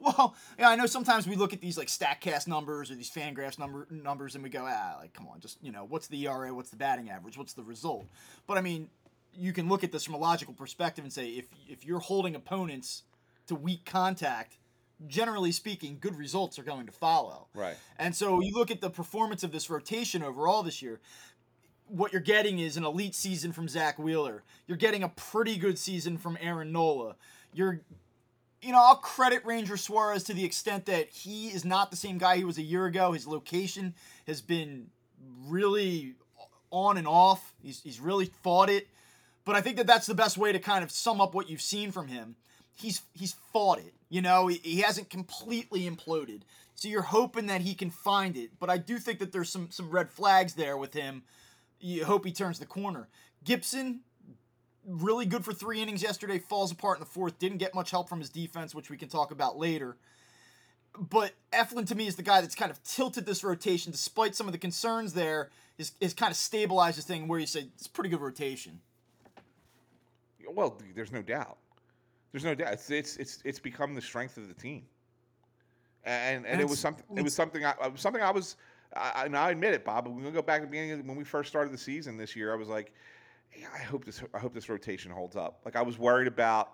Speaker 1: Well, yeah, I know sometimes we look at these like Statcast numbers or these Fangraphs number numbers and we go, ah, like come on, just you know, what's the ERA, what's the batting average, what's the result? But I mean, you can look at this from a logical perspective and say if if you're holding opponents to weak contact, generally speaking, good results are going to follow.
Speaker 2: Right.
Speaker 1: And so you look at the performance of this rotation overall this year. What you're getting is an elite season from Zack Wheeler. You're getting a pretty good season from Aaron Nola. You're you know, I'll credit Ranger Suarez to the extent that he is not the same guy he was a year ago. His location has been really on and off. He's, he's really fought it. But I think that that's the best way to kind of sum up what you've seen from him. He's he's fought it. You know, he, he hasn't completely imploded. So you're hoping that he can find it. But I do think that there's some some red flags there with him. You hope he turns the corner. Gibson, really good for three innings yesterday, falls apart in the fourth, didn't get much help from his defense, which we can talk about later. but Eflin to me is the guy that's kind of tilted this rotation, despite some of the concerns there. Is, is kind of stabilized this thing where you say it's pretty good rotation.
Speaker 2: Well, there's no doubt. There's no doubt. It's it's it's, it's become the strength of the team. And and, and it was something. It was something. I something I was. I, and I admit it, Bob. When we go back to the beginning when we first started the season this year, I was like, I hope this. I hope this rotation holds up. Like I was worried about,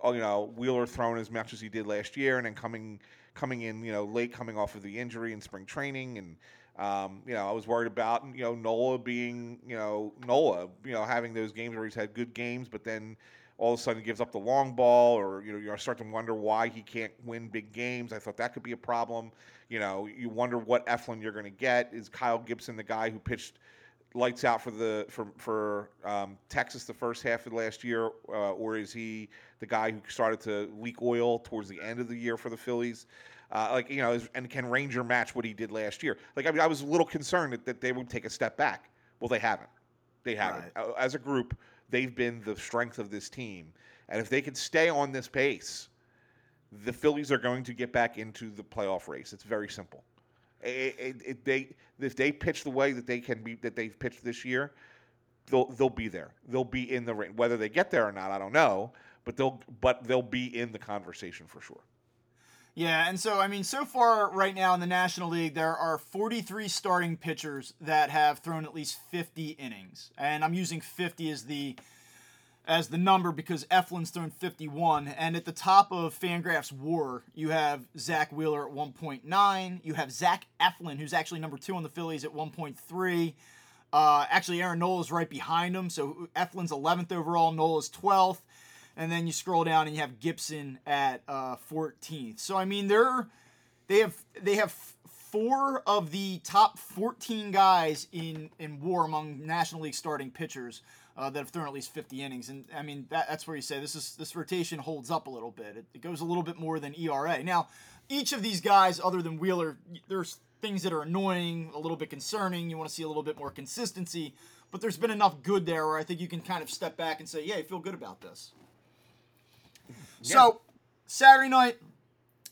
Speaker 2: oh, you know, Wheeler throwing as much as he did last year, and then coming coming in, you know, late coming off of the injury in spring training, and um, you know, I was worried about you know Nola being you know Nola, you know, having those games where he's had good games, but then all of a sudden gives up the long ball, or you know, you start to wonder why he can't win big games. I thought that could be a problem. You know, you wonder what Eflin you're going to get. Is Kyle Gibson the guy who pitched lights out for the for for um, Texas the first half of last year, uh, or is he the guy who started to leak oil towards the end of the year for the Phillies? Uh, like you know, is, and can Ranger match what he did last year? Like I mean, I was a little concerned that, that they would take a step back. Well, they haven't. They haven't. Right. Uh, as a group, they've been the strength of this team, and if they can stay on this pace, the Phillies are going to get back into the playoff race. It's very simple. It, it, they if they pitch the way that they can be that they've pitched this year, they'll they'll be there. They'll be in the ring. Whether they get there or not, I don't know. But they'll but they'll be in the conversation for sure.
Speaker 1: Yeah, and so I mean, so far right now in the National League, there are 43 starting pitchers that have thrown at least 50 innings, and I'm using 50 as the as the number because Eflin's thrown 51. And at the top of Fangraphs WAR, you have Zack Wheeler at 1.9. You have Zach Eflin, who's actually number two on the Phillies at 1.3. Uh, actually, Aaron Nola is right behind him. So Eflin's 11th overall, Nola's 12th. And then you scroll down and you have Gibson at uh, 14th. So I mean, they're they have they have four of the top 14 guys in in WAR among National League starting pitchers uh, that have thrown at least 50 innings. And I mean, that, that's where you say this is this rotation holds up a little bit. It, it, goes a little bit more than ERA. Now, each of these guys, other than Wheeler, there's things that are annoying, a little bit concerning. You want to see a little bit more consistency. But there's been enough good there where I think you can kind of step back and say, yeah, I feel good about this. Yeah. So, Saturday night,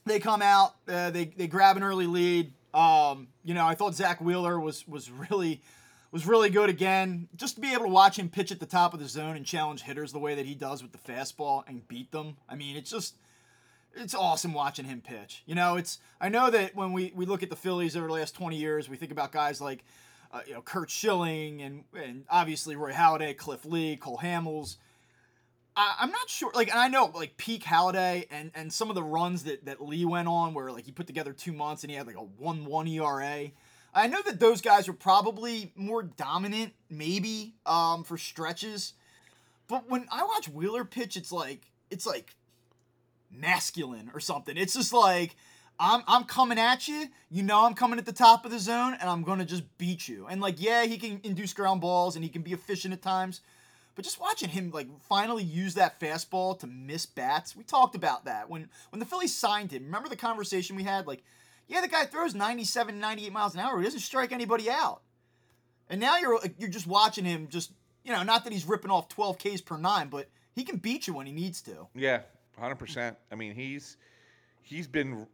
Speaker 1: they come out, uh, they, they grab an early lead. Um, you know, I thought Zack Wheeler was was really was really good again. Just to be able to watch him pitch at the top of the zone and challenge hitters the way that he does with the fastball and beat them. I mean, it's just it's awesome watching him pitch. You know, it's I know that when we, we look at the Phillies over the last 20 years, we think about guys like uh, you know Curt Schilling and and obviously Roy Halladay, Cliff Lee, Cole Hamels. I, I'm not sure. Like, and I know like peak Halladay and and some of the runs that that Lee went on, where like he put together two months and he had like a one one ERA. I know that those guys were probably more dominant, maybe, um, for stretches. But when I watch Wheeler pitch, it's like it's like masculine or something. It's just like I'm I'm coming at you. You know I'm coming at the top of the zone and I'm gonna just beat you. And like, yeah, he can induce ground balls and he can be efficient at times. But just watching him like finally use that fastball to miss bats, we talked about that when when the Phillies signed him. Remember the conversation we had? Like yeah, the guy throws 97, 98 miles an hour. He doesn't strike anybody out. And now you're you're just watching him just, you know, not that he's ripping off 12 Ks per 9, but he can beat you when he needs to.
Speaker 2: Yeah, 100%. I mean, he's he's been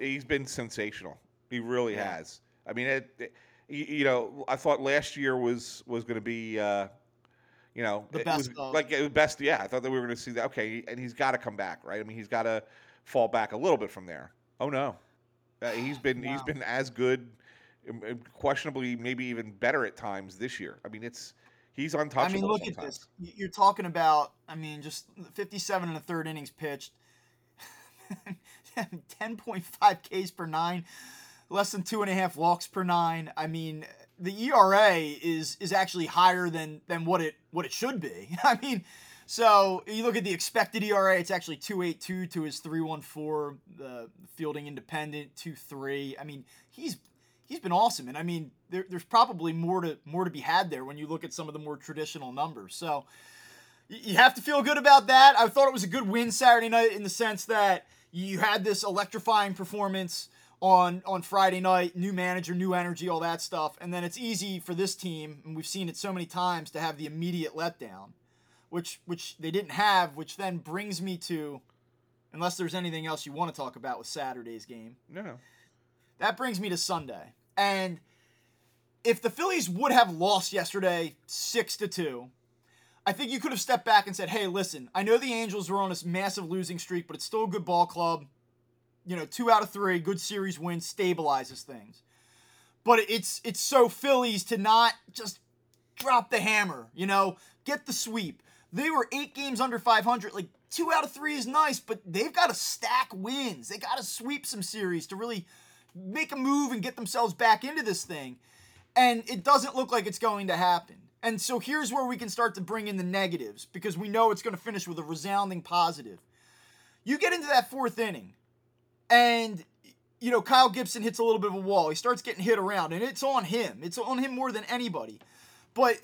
Speaker 2: he's been sensational. He really yeah. has. I mean, it, it, you know, I thought last year was was going to be uh, you know,
Speaker 1: the best
Speaker 2: was, like the best. Yeah, I thought that we were going to see that. Okay, and he's got to come back, right? I mean, he's got to fall back a little bit from there. Oh no, uh, he's been wow. he's been as good, um, um, questionably maybe even better at times this year. I mean, it's he's untouchable. I
Speaker 1: mean, look
Speaker 2: sometimes.
Speaker 1: at this. You're talking about. I mean, just 57 and a third innings pitched, 10.5 Ks per nine, less than two and a half walks per nine. I mean, the ERA is is actually higher than than what it what it should be. I mean so you look at the expected ERA, it's actually 2.82 to his 3.14. The fielding independent 2.3. I mean, he's he's been awesome, and I mean, there, there's probably more to more to be had there when you look at some of the more traditional numbers. So you have to feel good about that. I thought it was a good win Saturday night in the sense that you had this electrifying performance on on Friday night, new manager, new energy, all that stuff, and then it's easy for this team, and we've seen it so many times to have the immediate letdown which which they didn't have, which then brings me to unless there's anything else you want to talk about with Saturday's game.
Speaker 2: No, no.
Speaker 1: That brings me to Sunday. And if the Phillies would have lost yesterday 6 to 2, I think you could have stepped back and said, "Hey, listen, I know the Angels were on this massive losing streak, but it's still a good ball club. You know, 2 out of 3, good series win stabilizes things." But it's it's so Phillies to not just drop the hammer, you know, get the sweep. They were 8 games under 500, like 2 out of 3 is nice, but they've got to stack wins. They got to sweep some series to really make a move and get themselves back into this thing. And it doesn't look like it's going to happen. And so here's where we can start to bring in the negatives because we know it's going to finish with a resounding positive. You get into that fourth inning, and you know Kyle Gibson hits a little bit of a wall. He starts getting hit around, and it's on him. It's on him more than anybody. But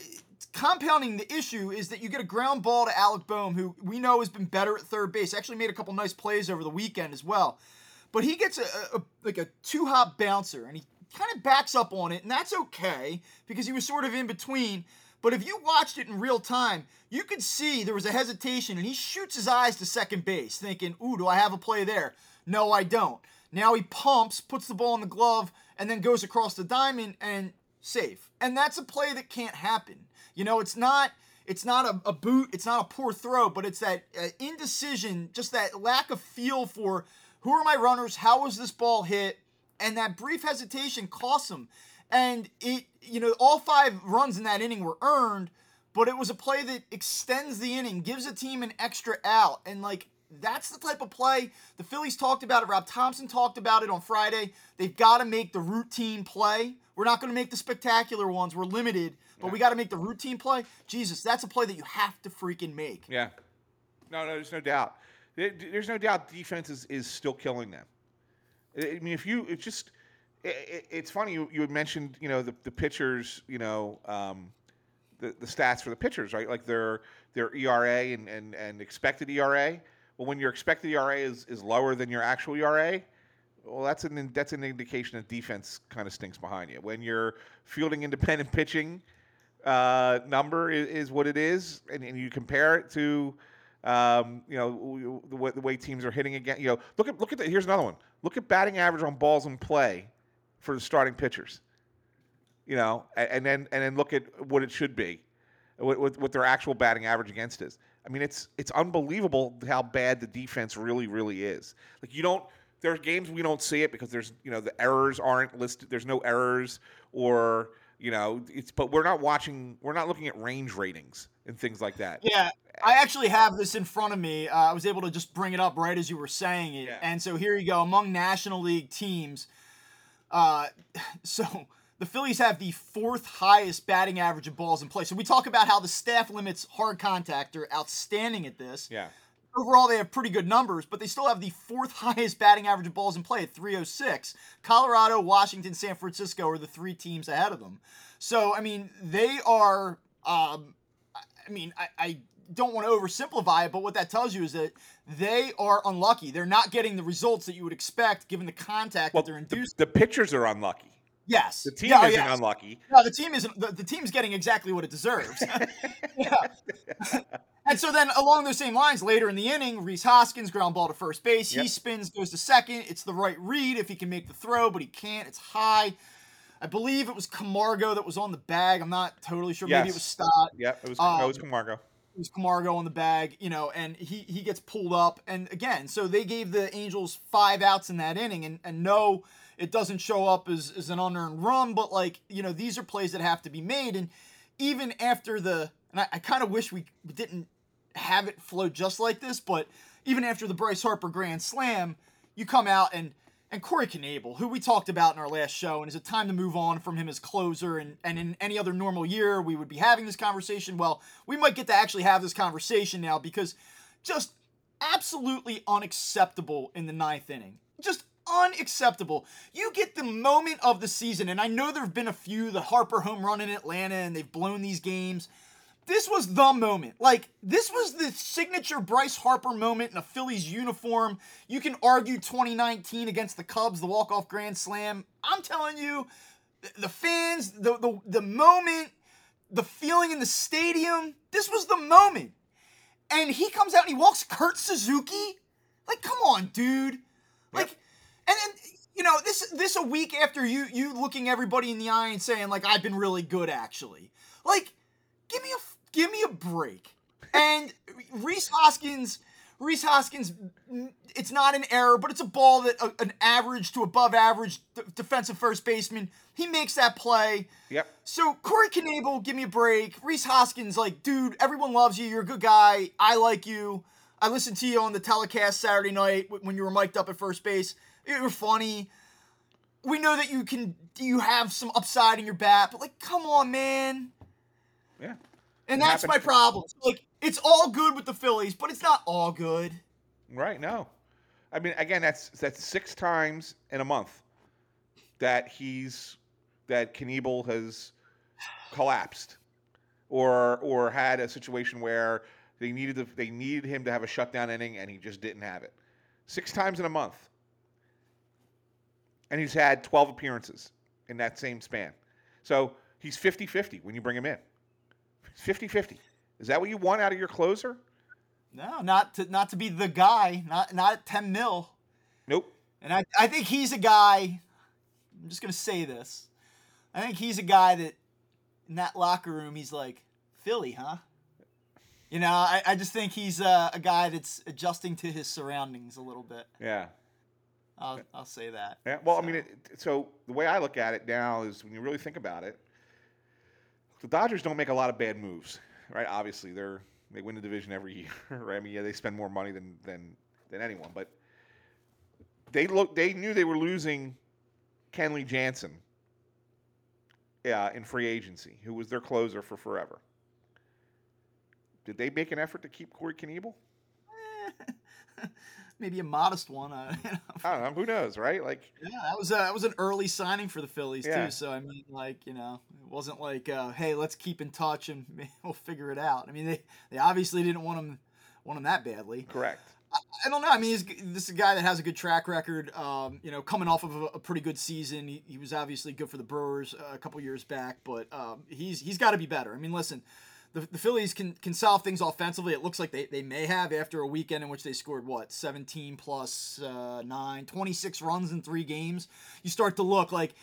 Speaker 1: compounding the issue is that you get a ground ball to Alec Bohm, who we know has been better at third base. Actually made a couple nice plays over the weekend as well. But he gets a, a like a two hop bouncer, and he kind of backs up on it, and that's okay because he was sort of in between. But if you watched it in real time, you could see there was a hesitation, and he shoots his eyes to second base, thinking, Ooh, do I have a play there? No, I don't. Now he pumps, puts the ball in the glove, and then goes across the diamond and safe. And that's a play that can't happen. You know, it's not it's not a, a boot, it's not a poor throw, but it's that uh, indecision, just that lack of feel for who are my runners, how was this ball hit, and that brief hesitation costs him. And it, you know, all five runs in that inning were earned, but it was a play that extends the inning, gives a team an extra out. And like, that's the type of play the Phillies talked about it. Rob Thomson talked about it on Friday. They've got to make the routine play. We're not going to make the spectacular ones. We're limited, but yeah. we got to make the routine play. Jesus, that's a play that you have to freaking make.
Speaker 2: Yeah. No, no, there's no doubt. There's no doubt defense is, is still killing them. I mean, if you, it's just, it, it's funny you, you had mentioned you know the, the pitchers you know um, the, the stats for the pitchers right like their their ERA and, and, and expected ERA well when your expected ERA is, is lower than your actual ERA well that's an that's an indication that defense kind of stinks behind you when you're fielding independent pitching uh, number is, is, what it is and, and you compare it to um, you know the way, the way teams are hitting again you know look at look at the, here's another one look at batting average on balls in play for the starting pitchers. You know, and, and then and then look at what it should be, what, what, what their actual batting average against is. I mean, it's it's unbelievable how bad the defense really really is. Like you don't. There's games we don't see it because there's you know the errors aren't listed. There's no errors or you know it's but we're not watching we're not looking at range ratings and things like that
Speaker 1: yeah i actually have this in front of me uh, i was able to just bring it up right as you were saying it yeah. and so here you go among national league teams uh, so the Phillies have the fourth highest batting average of balls in play. So we talk about how the staff limits hard contact. They're outstanding at this.
Speaker 2: Yeah.
Speaker 1: Overall, they have pretty good numbers, but they still have the fourth highest batting average of balls in play at 306. Colorado, Washington, San Francisco are the three teams ahead of them. So, I mean, they are. Um, I mean, I, I don't want to oversimplify it, but what that tells you is that they are unlucky. They're not getting the results that you would expect given the contact well, that they're inducing.
Speaker 2: The, the pitchers are unlucky.
Speaker 1: Yes.
Speaker 2: The team yeah, isn't yes. unlucky.
Speaker 1: No, the team isn't. The, the team's getting exactly what it deserves. yeah. and so then along those same lines, later in the inning, Rhys Hoskins ground ball to first base. Yep. He spins, goes to second. It's the right read if he can make the throw, but he can't. It's high. I believe it was Camargo that was on the bag. I'm not totally sure. Yes. Maybe it was Stott.
Speaker 2: Yeah, it was. Um, it was Camargo
Speaker 1: it was Camargo on the bag, you know, and he he gets pulled up. And again, so they gave the Angels five outs in that inning, and and no, it doesn't show up as, as an unearned run, but like you know, these are plays that have to be made. And even after the, and I, I kind of wish we didn't have it flow just like this, but even after the Bryce Harper grand slam, you come out and and Corey Knebel, who we talked about in our last show, and is it time to move on from him as closer? And, and in any other normal year, we would be having this conversation. Well, we might get to actually have this conversation now because just absolutely unacceptable in the ninth inning. Just unacceptable. You get the moment of the season, and I know there have been a few, the Harper home run in Atlanta, and they've blown these games this was the moment. Like, this was the signature Bryce Harper moment in a Phillies uniform. You can argue 2019 against the Cubs, the walk-off grand slam. I'm telling you, the fans, the, the, the moment, the feeling in the stadium, this was the moment. And he comes out and he walks Kurt Suzuki. Like, come on, dude. Like,
Speaker 2: Yep.
Speaker 1: and then you know this this a week after you you looking everybody in the eye and saying like I've been really good actually. Like, give me a give me a break. And Rhys Hoskins, Rhys Hoskins, it's not an error, but it's a ball that a, an average to above average d- defensive first baseman he makes that play.
Speaker 2: Yep.
Speaker 1: So Corey Knebel, give me a break. Rhys Hoskins, like, dude, everyone loves you. You're a good guy. I like you. I listened to you on the telecast Saturday night when you were mic'd up at first base. You were funny. We know that you can, you have some upside in your bat, but like, come on, man.
Speaker 2: Yeah.
Speaker 1: And
Speaker 2: It
Speaker 1: that's my problem. Like, it's all good with the Phillies, but it's not all good.
Speaker 2: Right. No. I mean, again, that's that's six times in a month that he's that Knievel has collapsed, or or had a situation where they needed to, they needed him to have a shutdown inning and he just didn't have it. Six times in a month, and he's had twelve appearances in that same span. So he's 50-50 when you bring him in. 50-50. Is that what you want out of your closer?
Speaker 1: No, not to not to be the guy, not not at 10 mil.
Speaker 2: Nope.
Speaker 1: And I, I think he's a guy, I'm just going to say this. I think he's a guy that in that locker room, he's like, Philly, huh? You know, I, I just think he's uh, a guy that's adjusting to his surroundings a little bit.
Speaker 2: Yeah.
Speaker 1: I'll, I'll say that.
Speaker 2: Yeah, well, I mean, it, so the way I look at it now is when you really think about it, the Dodgers don't make a lot of bad moves, right? Obviously, they're they win the division every year, right? I mean, yeah, they spend more money than than than anyone, but they look they knew they were losing Kenley Jansen, yeah, in free agency, who was their closer for forever. Did they make an effort to keep Corey Knebel?
Speaker 1: Maybe a modest one. Uh, you know.
Speaker 2: I don't know. Who knows, right? Like,
Speaker 1: Yeah, that was uh, that was an early signing for the Phillies
Speaker 2: Yeah.
Speaker 1: too. So I mean, like you know, it wasn't like, uh, hey, let's keep in touch and we'll figure it out. I mean, they they obviously didn't want him want him that badly.
Speaker 2: correct.
Speaker 1: I don't know. I mean, he's this is a guy that has a good track record. Um, you know, coming off of a, a pretty good season, he, he was obviously good for the Brewers uh, a couple years back, but um, he's he's got to be better. I mean, listen, the, the Phillies can can solve things offensively. It looks like they, they may have after a weekend in which they scored what 17 plus uh, 9, 26 runs in three games. You start to look like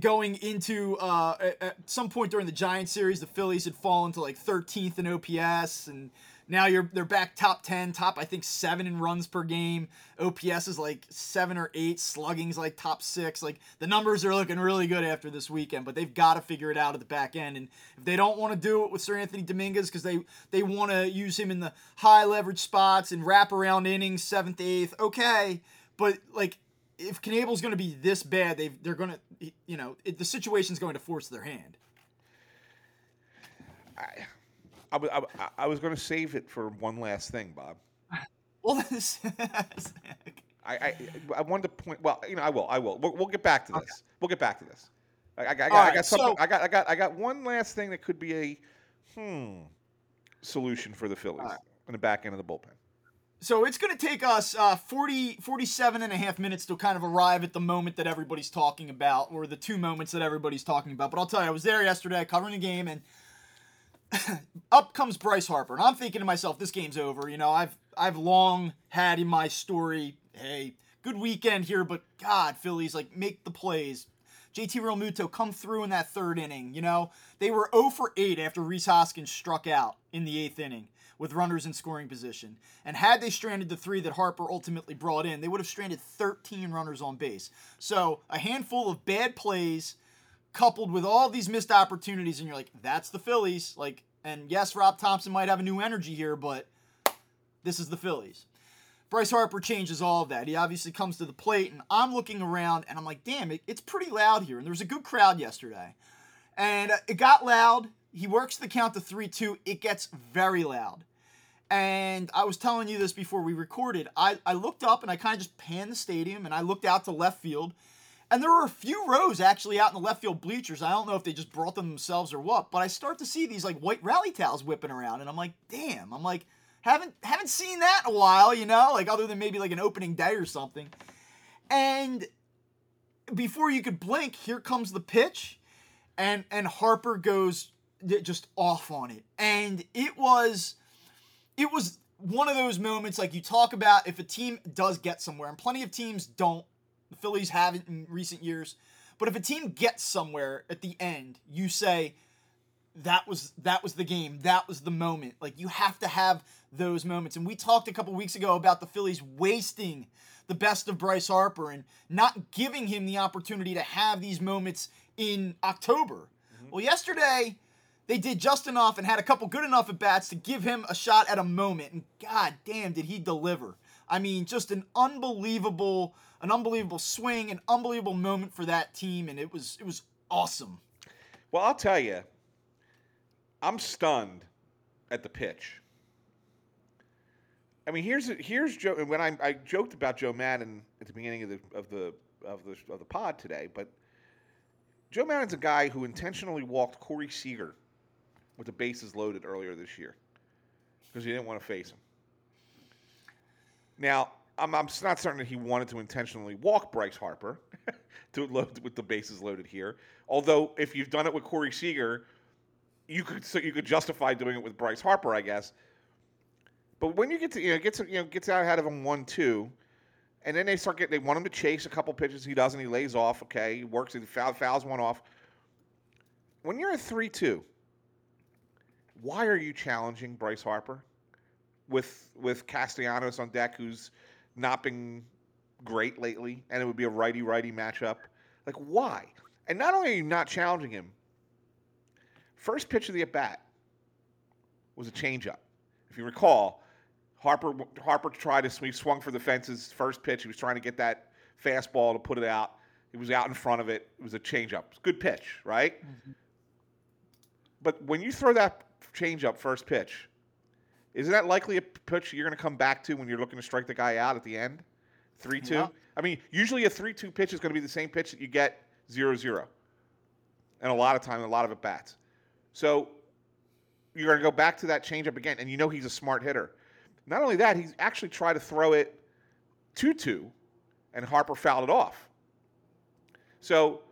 Speaker 1: going into uh, at, some point during the Giants series, the Phillies had fallen to like 13th in OPS, and now you're they're back top 10, top I think seven in runs per game. OPS is like seven or eight, slugging's like top six. Like the numbers are looking really good after this weekend, but they've got to figure it out at the back end. And if they don't want to do it with Seranthony Dominguez because they they want to use him in the high leverage spots and wrap around innings, seventh, eighth, okay, but like if Knebel's going to be this bad, they they're going to you know it, the situation's going to force their hand.
Speaker 2: I, was- I, I- I was going to save it for one last thing, Bob.
Speaker 1: Well, this,
Speaker 2: I, I, I wanted to point. Well, you know, I will. I will. We'll, we'll get back to this. We'll get back to this. I, I, I, got, I got something.
Speaker 1: so-
Speaker 2: I got. I got. I got one last thing that could be a hmm solution for the Phillies
Speaker 1: right.
Speaker 2: in the back end of the bullpen.
Speaker 1: so it's going to take us uh, 40, 47 and a half minutes to kind of arrive at the moment that everybody's talking about, or the two moments that everybody's talking about. But I'll tell you, I was there yesterday covering the game, and up comes Bryce Harper, and I'm thinking to myself, this game's over. You know, I've I've long had in my story, hey, good weekend here, but God, Phillies like make the plays. JT Realmuto come through in that third inning. You know, they were 0 for 8 after Rhys Hoskins struck out in the eighth inning with runners in scoring position. And had they stranded the three that Harper ultimately brought in, they would have stranded 13 runners on base. So a handful of bad plays coupled with all these missed opportunities, and you're like, that's the Phillies. Like, and yes, Rob Thomson might have a new energy here, but this is the Phillies. Bryce Harper changes all of that. He obviously comes to the plate, and I'm looking around, and I'm like, damn, it, it's pretty loud here. And there was a good crowd yesterday. And it got loud. He works the count to 3 2. It gets very loud. And I was telling you this before we recorded. I, I looked up and I kind of just panned the stadium and I looked out to left field. And there were a few rows actually out in the left field bleachers. I don't know if they just brought them themselves or what, but I start to see these like white rally towels whipping around, and I'm like, damn. I'm like, haven't haven't seen that in a while, you know, like other than maybe like an opening day or something. And before you could blink, here comes the pitch, and and Harper goes just off on it, and it was it was one of those moments like you talk about if a team does get somewhere, and plenty of teams don't. The Phillies haven't in recent years. But if a team gets somewhere at the end, you say that was that was the game. That was the moment. Like you have to have those moments. And we talked a couple weeks ago about the Phillies wasting the best of Bryce Harper and not giving him the opportunity to have these moments in October. Mm-hmm. Well, yesterday they did just enough and had a couple good enough at bats to give him a shot at a moment. And god damn, did he deliver. I mean, just an unbelievable, an unbelievable swing, an unbelievable moment for that team, and it was it was awesome.
Speaker 2: Well, I'll tell you, I'm stunned at the pitch. I mean, here's here's Joe. And When I, I joked about Joe Maddon at the beginning of the of the of the of the pod today, but Joe Maddon's a guy who intentionally walked Corey Seager with the bases loaded earlier this year because he didn't want to face him. Now, I'm, I'm not certain that he wanted to intentionally walk Bryce Harper to load with the bases loaded here. Although, if you've done it with Corey Seager, you could so you could justify doing it with Bryce Harper, I guess. But when you get to you know gets you know gets out ahead of him one two, and then they start getting they want him to chase a couple pitches. He doesn't. He lays off. Okay, he works. He foul, fouls one off. When you're at three two, why are you challenging Bryce Harper? With with Castellanos on deck, who's not been great lately, and it would be a righty righty matchup. Like why? And not only are you not challenging him, first pitch of the at bat was a changeup. If you recall, Harper Harper tried to he swung for the fences first pitch. He was trying to get that fastball to put it out. He was out in front of it. It was a changeup. Good pitch, right? Mm-hmm. But when you throw that changeup first pitch, isn't that likely a pitch you're going to come back to when you're looking to strike the guy out at the end? 3 2? Yeah. I mean, usually a 3 2 pitch is going to be the same pitch that you get 0 0. And a lot of time, a lot of at bats. So you're going to go back to that changeup again, and you know he's a smart hitter. Not only that, he's actually tried to throw it 2 2, and Harper fouled it off. So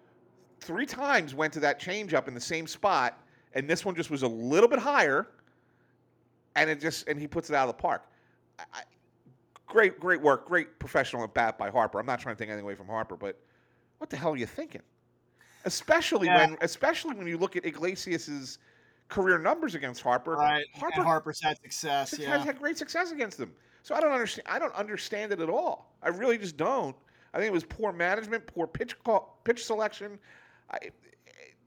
Speaker 2: three times went to that changeup in the same spot, and this one just was a little bit higher and it just and he puts it out of the park. I, great, great work, great professional at bat by Harper. I'm not trying to take anything away from Harper, but what the hell are you thinking? Especially yeah. when, especially when you look at Iglesias's career numbers against Harper.
Speaker 1: Right, Harper, and Harper's had success.
Speaker 2: Has
Speaker 1: yeah,
Speaker 2: had great success against them. So I don't understand. I don't understand it at all. I really just don't. I think it was poor management, poor pitch call, pitch selection. I,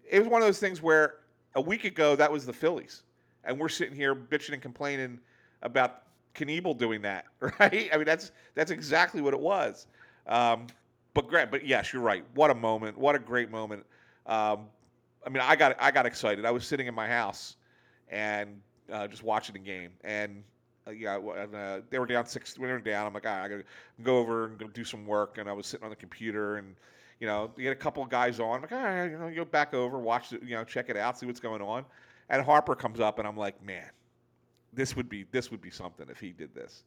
Speaker 2: it was one of those things where a week ago that was the Phillies and we're sitting here bitching and complaining about Knebel doing that, right? I mean, that's that's exactly what it was. Um, but great, but yes, you're right. What a moment! What a great moment. Um, I mean, I got I got excited. I was sitting in my house and uh, just watching the game, and uh, yeah, and, uh, they were down six. We were down. I'm like, right, I gotta go over and go do some work. And I was sitting on the computer, and you know, you get a couple of guys on. I'm like, all right, you know, go back over, watch it, you know, check it out, see what's going on. And Harper comes up, and I'm like, man, this would be this would be something if he did this.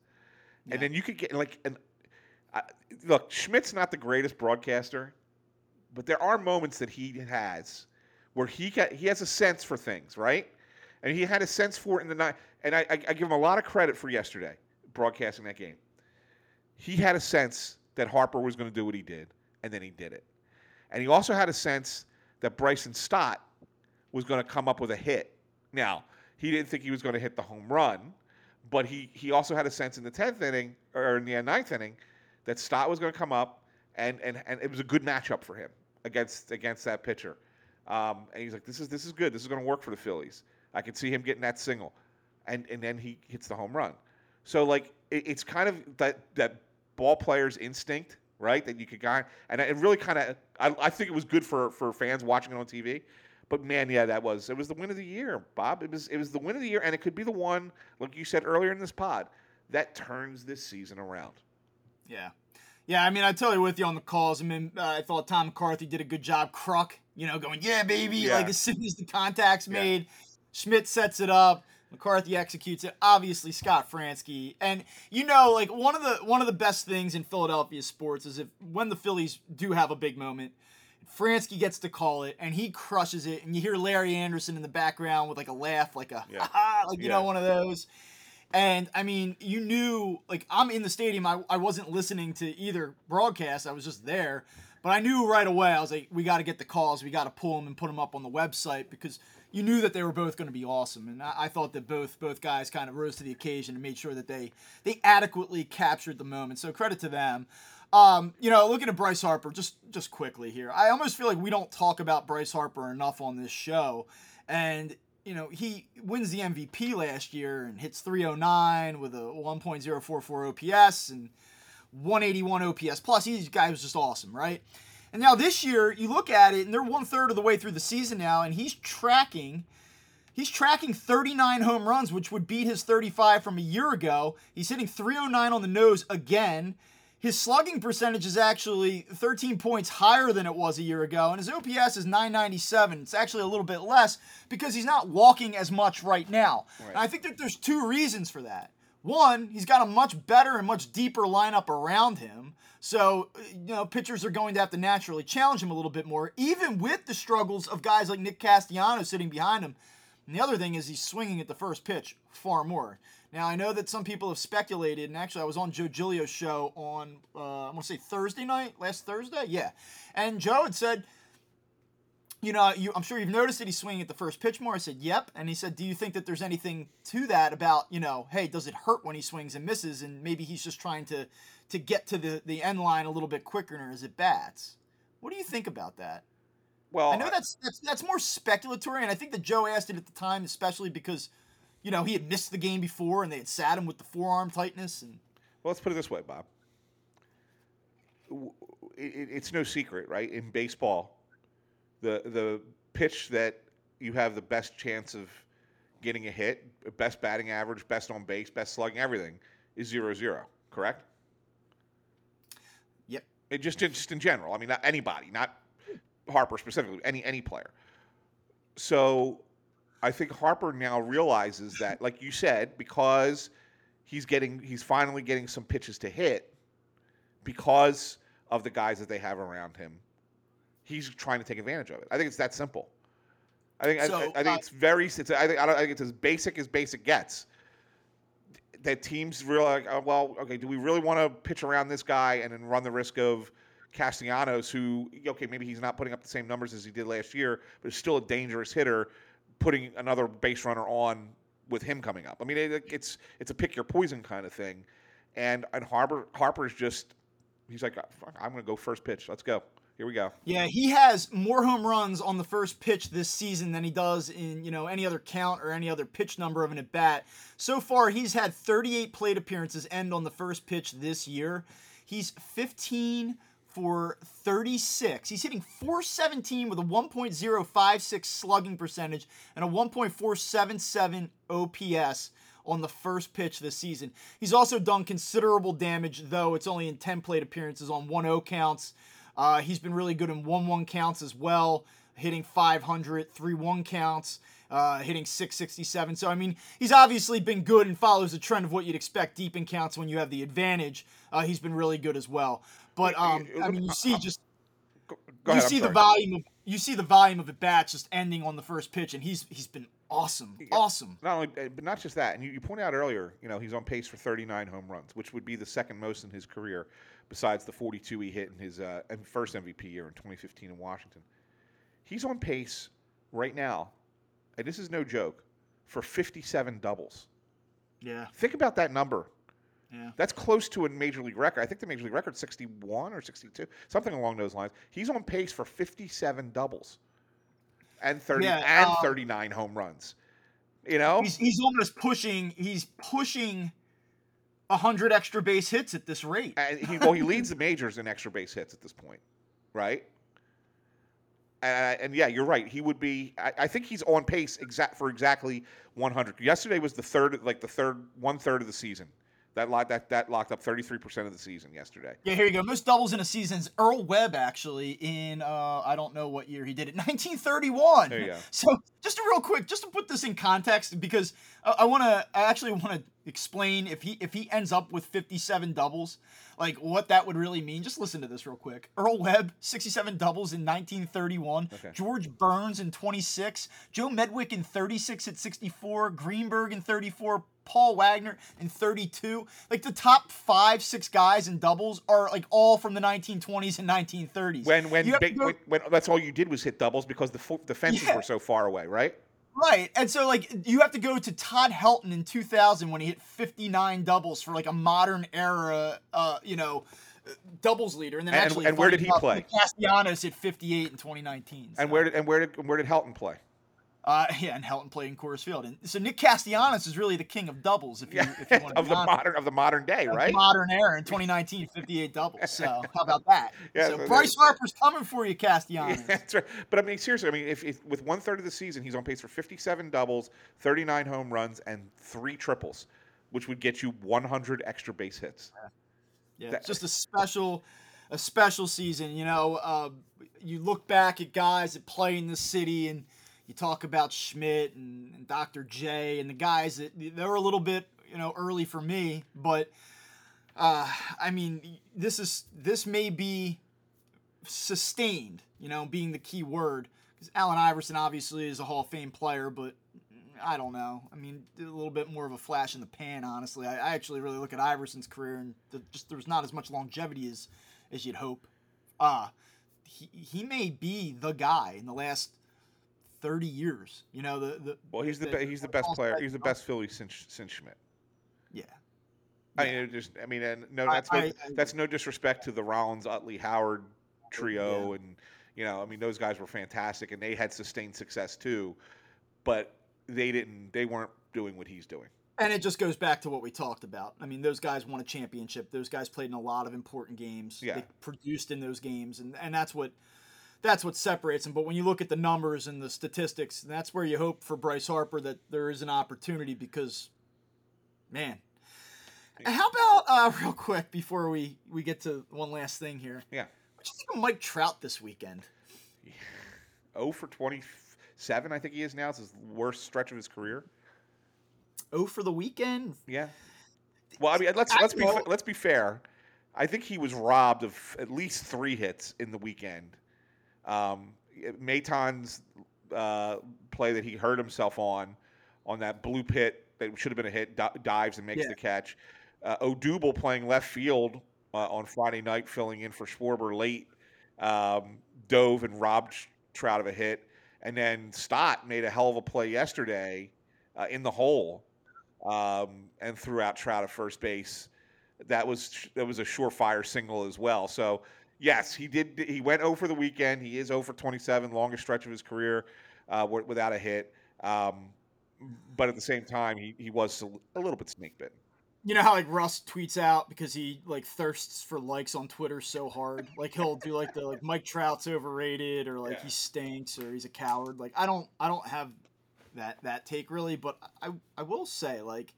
Speaker 2: Yeah. And then you could get like, and look, Schmidt's not the greatest broadcaster, but there are moments that he has where he got, he has a sense for things, right? And he had a sense for it in the night. And I, I, I give him a lot of credit for yesterday broadcasting that game. He had a sense that Harper was going to do what he did, and then he did it. And he also had a sense that Bryson Stott was going to come up with a hit. Now, he didn't think he was going to hit the home run, but he, he also had a sense in the 10th inning or in the ninth inning that Stott was going to come up, and, and, and it was a good matchup for him against against that pitcher. Um, and he's like, this is this is good. This is going to work for the Phillies. I could see him getting that single, and and then he hits the home run. So like it, it's kind of that that ball player's instinct, right? That you could guy, and it really kind of I, I think it was good for for fans watching it on TV but man, yeah, that was it was the win of the year, Bob. It was it was the win of the year, and it could be the one, like you said earlier in this pod, that turns this season around.
Speaker 1: Yeah. Yeah, I mean, I totally with you on the calls. I mean, uh, I thought Tom McCarthy did a good job. Kruk, you know, going, yeah, baby. Yeah. Like as soon as the contact's yeah. made, Schmidt sets it up. McCarthy executes it. Obviously, Scott Franzke, and you know, like one of the one of the best things in Philadelphia sports is if when the Phillies do have a big moment, Franzke gets to call it, and he crushes it. And you hear Larry Andersen in the background with like a laugh, like a yeah. like you yeah. know one of those. And I mean, you knew, like, I'm in the stadium. I, I wasn't listening to either broadcast, I was just there. But I knew right away, I was like, we got to get the calls. We got to pull them and put them up on the website because you knew that they were both going to be awesome. And I, I, thought that both both guys kind of rose to the occasion and made sure that they, they adequately captured the moment. So credit to them. Um, you know, looking at Bryce Harper, just just quickly here, I almost feel like we don't talk about Bryce Harper enough on this show. And you know, he wins the MVP last year and hits 309 with a 1.044 OPS and 181 OPS plus. He guy was just awesome, right? And now this year, you look at it, and they're one third of the way through the season now, and he's tracking. He's tracking 39 home runs, which would beat his 35 from a year ago. He's hitting 309 on the nose again. His slugging percentage is actually 13 points higher than it was a year ago, and his OPS is 997. It's actually a little bit less because he's not walking as much right now. Right. And I think that there's two reasons for that. One, he's got a much better and much deeper lineup around him. So, you know, pitchers are going to have to naturally challenge him a little bit more, even with the struggles of guys like Nick Castellanos sitting behind him. And the other thing is he's swinging at the first pitch far more. Now, I know that some people have speculated, and actually, I was on Joe Giglio's show on, uh, I'm going to say Thursday night, last Thursday? Yeah. And Joe had said, you know, you, I'm sure you've noticed that he's swinging at the first pitch more. I said, yep. And he said, do you think that there's anything to that about, you know, hey, does it hurt when he swings and misses? And maybe he's just trying to to get to the, the end line a little bit quicker as it bats. What do you think about that?
Speaker 2: Well,
Speaker 1: I know that's, that's that's more speculatory, and I think that Joe asked it at the time, especially because, you know, he had missed the game before and they had sat him with the forearm tightness. And
Speaker 2: well, let's put it this way, Bob. It's no secret, right? In baseball, the the pitch that you have the best chance of getting a hit, best batting average, best on base, best slugging, everything is zero zero. Correct?
Speaker 1: Yep.
Speaker 2: It just just in general. I mean, not anybody, not Harper specifically, any any player. So, I think Harper now realizes that, like you said, because he's getting he's finally getting some pitches to hit because of the guys that they have around him he's trying to take advantage of it. I think it's that simple. I think so, I, I, think uh, it's very. It's, I think I, don't, I think it's as basic as basic gets. That teams really like, oh, well, okay, do we really want to pitch around this guy and then run the risk of Castellanos, who okay, maybe he's not putting up the same numbers as he did last year, but is still a dangerous hitter, putting another base runner on with him coming up. I mean, it, it's it's a pick your poison kind of thing, and and Harper Harper's just he's like, I'm going to go first pitch. Let's go. Here we go.
Speaker 1: Yeah, he has more home runs on the first pitch this season than he does in, you know, any other count or any other pitch number of an at bat. So far, he's had 38 plate appearances end on the first pitch this year. He's 15 for 36. He's hitting 417 with a 1.056 slugging percentage and a 1.477 OPS on the first pitch this season. He's also done considerable damage, though it's only in 10 plate appearances on 1 0 counts. Uh, he's been really good in 1 1 counts as well, hitting 500, 3 1 counts. Uh, hitting 667. So, I mean, he's obviously been good and follows the trend of what you'd expect deep in counts when you have the advantage. Uh, he's been really good as well. But, um, I mean, you see just. Go, you ahead, see the volume of you see the volume of at bats just ending on the first pitch, and he's he's been awesome, yeah, awesome.
Speaker 2: Not only, eh, but not just that. And you, you pointed out earlier, you know, he's on pace for 39 home runs, which would be the second most in his career besides the 42 he hit in his uh, first MVP year in 2015 in Washington. He's on pace right now, and this is no joke, for 57 doubles.
Speaker 1: Yeah.
Speaker 2: Think about that number.
Speaker 1: Yeah.
Speaker 2: That's close to a major league record. I think the major league record is 61 or 62, something along those lines. He's on pace for 57 doubles and 30 yeah, and um, 39 home runs. You know?
Speaker 1: He's, he's almost pushing he's pushing 100 extra base hits at this rate.
Speaker 2: And he, well, he leads the majors in extra base hits at this point, right? And, and yeah, you're right. He would be. I, I, think he's on pace exact for exactly 100. Yesterday was the third, like the third, one third of the season. That locked that that locked up 33% of the season yesterday.
Speaker 1: Yeah, here you go. Most doubles in a season is Earl Webb actually in uh, I don't know what year he did it. 1931.
Speaker 2: There you go.
Speaker 1: So just a real quick, just to put this in context, because I, I want to, I actually want to explain if he if he ends up with 57 doubles, like what that would really mean. Just listen to this real quick. Earl Webb, 67 doubles in 1931.
Speaker 2: Okay.
Speaker 1: George Burns in 26. Joe Medwick in 36 at 64. Greenberg in 34. Paul Waner in 32. Like the top five, six guys in doubles are like all from the 1920s and 1930s.
Speaker 2: When when,
Speaker 1: You have to
Speaker 2: big,
Speaker 1: go-
Speaker 2: when when that's all you did was hit doubles because the fo- the fences
Speaker 1: Yeah.
Speaker 2: were so far away, right?
Speaker 1: Right. And so like you have to go to Todd Helton in 2000 when he hit 59 doubles for like a modern era uh, you know, doubles leader and then
Speaker 2: And-
Speaker 1: actually
Speaker 2: and where did he play?
Speaker 1: Castellanos hit 58 in 2019.
Speaker 2: And where did and where did where did Helton play?
Speaker 1: Uh yeah, and Helton played in Coors Field. And so Nick Castellanos is really the king of doubles if you if you want to
Speaker 2: of the modern of the modern day, right?
Speaker 1: modern era in 2019 58 doubles. So how about that?
Speaker 2: Yeah,
Speaker 1: so
Speaker 2: so
Speaker 1: Bryce Harper's coming for you Castellanos.
Speaker 2: Yeah, that's right. But I mean, seriously, I mean, if, if with one third of the season, he's on pace for 57 doubles, 39 home runs, and three triples, which would get you 100 extra base hits.
Speaker 1: Yeah,
Speaker 2: That-
Speaker 1: it's just a special, a special season. You know, uh, you look back at guys that play in the city, and you talk about Schmidt and, and Dr. J and the guys that they were a little bit, you know, early for me. But uh, I mean, this is this may be sustained. You know, being the key word because Allen Iverson obviously is a Hall of Fame player, but I don't know. I mean, a little bit more of a flash in the pan, honestly. I, I actually really look at Iverson's career and the, just there's not as much longevity as as you'd hope. Uh he he may be the guy in the last thirty years. You know, the the
Speaker 2: Well, he's the be- he's the best player. He's the best Philly since since Schmidt.
Speaker 1: Yeah.
Speaker 2: I mean, it just I mean, and no,
Speaker 1: I-
Speaker 2: that's no,
Speaker 1: I- I-
Speaker 2: that's no disrespect to the Rollins, Utley, Howard trio, and you know, I mean, those guys were fantastic, and they had sustained success too, but they didn't. They weren't doing what he's doing.
Speaker 1: And it just goes back to what we talked about. I mean, those guys won a championship. Those guys played in a lot of important games.
Speaker 2: Yeah.
Speaker 1: They produced in those games, and, and that's what that's what separates them. But when you look at the numbers and the statistics, that's where you hope for Bryce Harper that there is an opportunity because, man. How about uh, real quick before we we get to one last thing here?
Speaker 2: Yeah.
Speaker 1: What do you think of Mike Trout this weekend?
Speaker 2: 0 for 27, I think he is now. It's his worst stretch of his career.
Speaker 1: Oh, for the weekend.
Speaker 2: Yeah. Well, I mean, let's let's be let's be fair. I think he was robbed of at least three hits in the weekend. Um, Maton's uh, play that he hurt himself on, on that blue pit that should have been a hit, di- dives and makes
Speaker 1: Yeah.
Speaker 2: the catch. Uh, Odubel playing left field uh, on Friday night, filling in for Schwarber late, um, dove and robbed Trout of a hit, and then Stott made a hell of a play yesterday uh, in the hole um, and threw out Trout at first base. That was that was a surefire single as well. So yes, he did. He went 0 for the weekend. He is 0 for 27, longest stretch of his career uh, without a hit. Um, but at the same time, he, he was a little bit snake bitten.
Speaker 1: You know how like Russ tweets out because he like thirsts for likes on Twitter so hard. Like he'll do like the like Mike Trout's overrated or like
Speaker 2: Yeah.
Speaker 1: he stinks or he's a coward. Like I don't I don't have that that take really, but I I will say like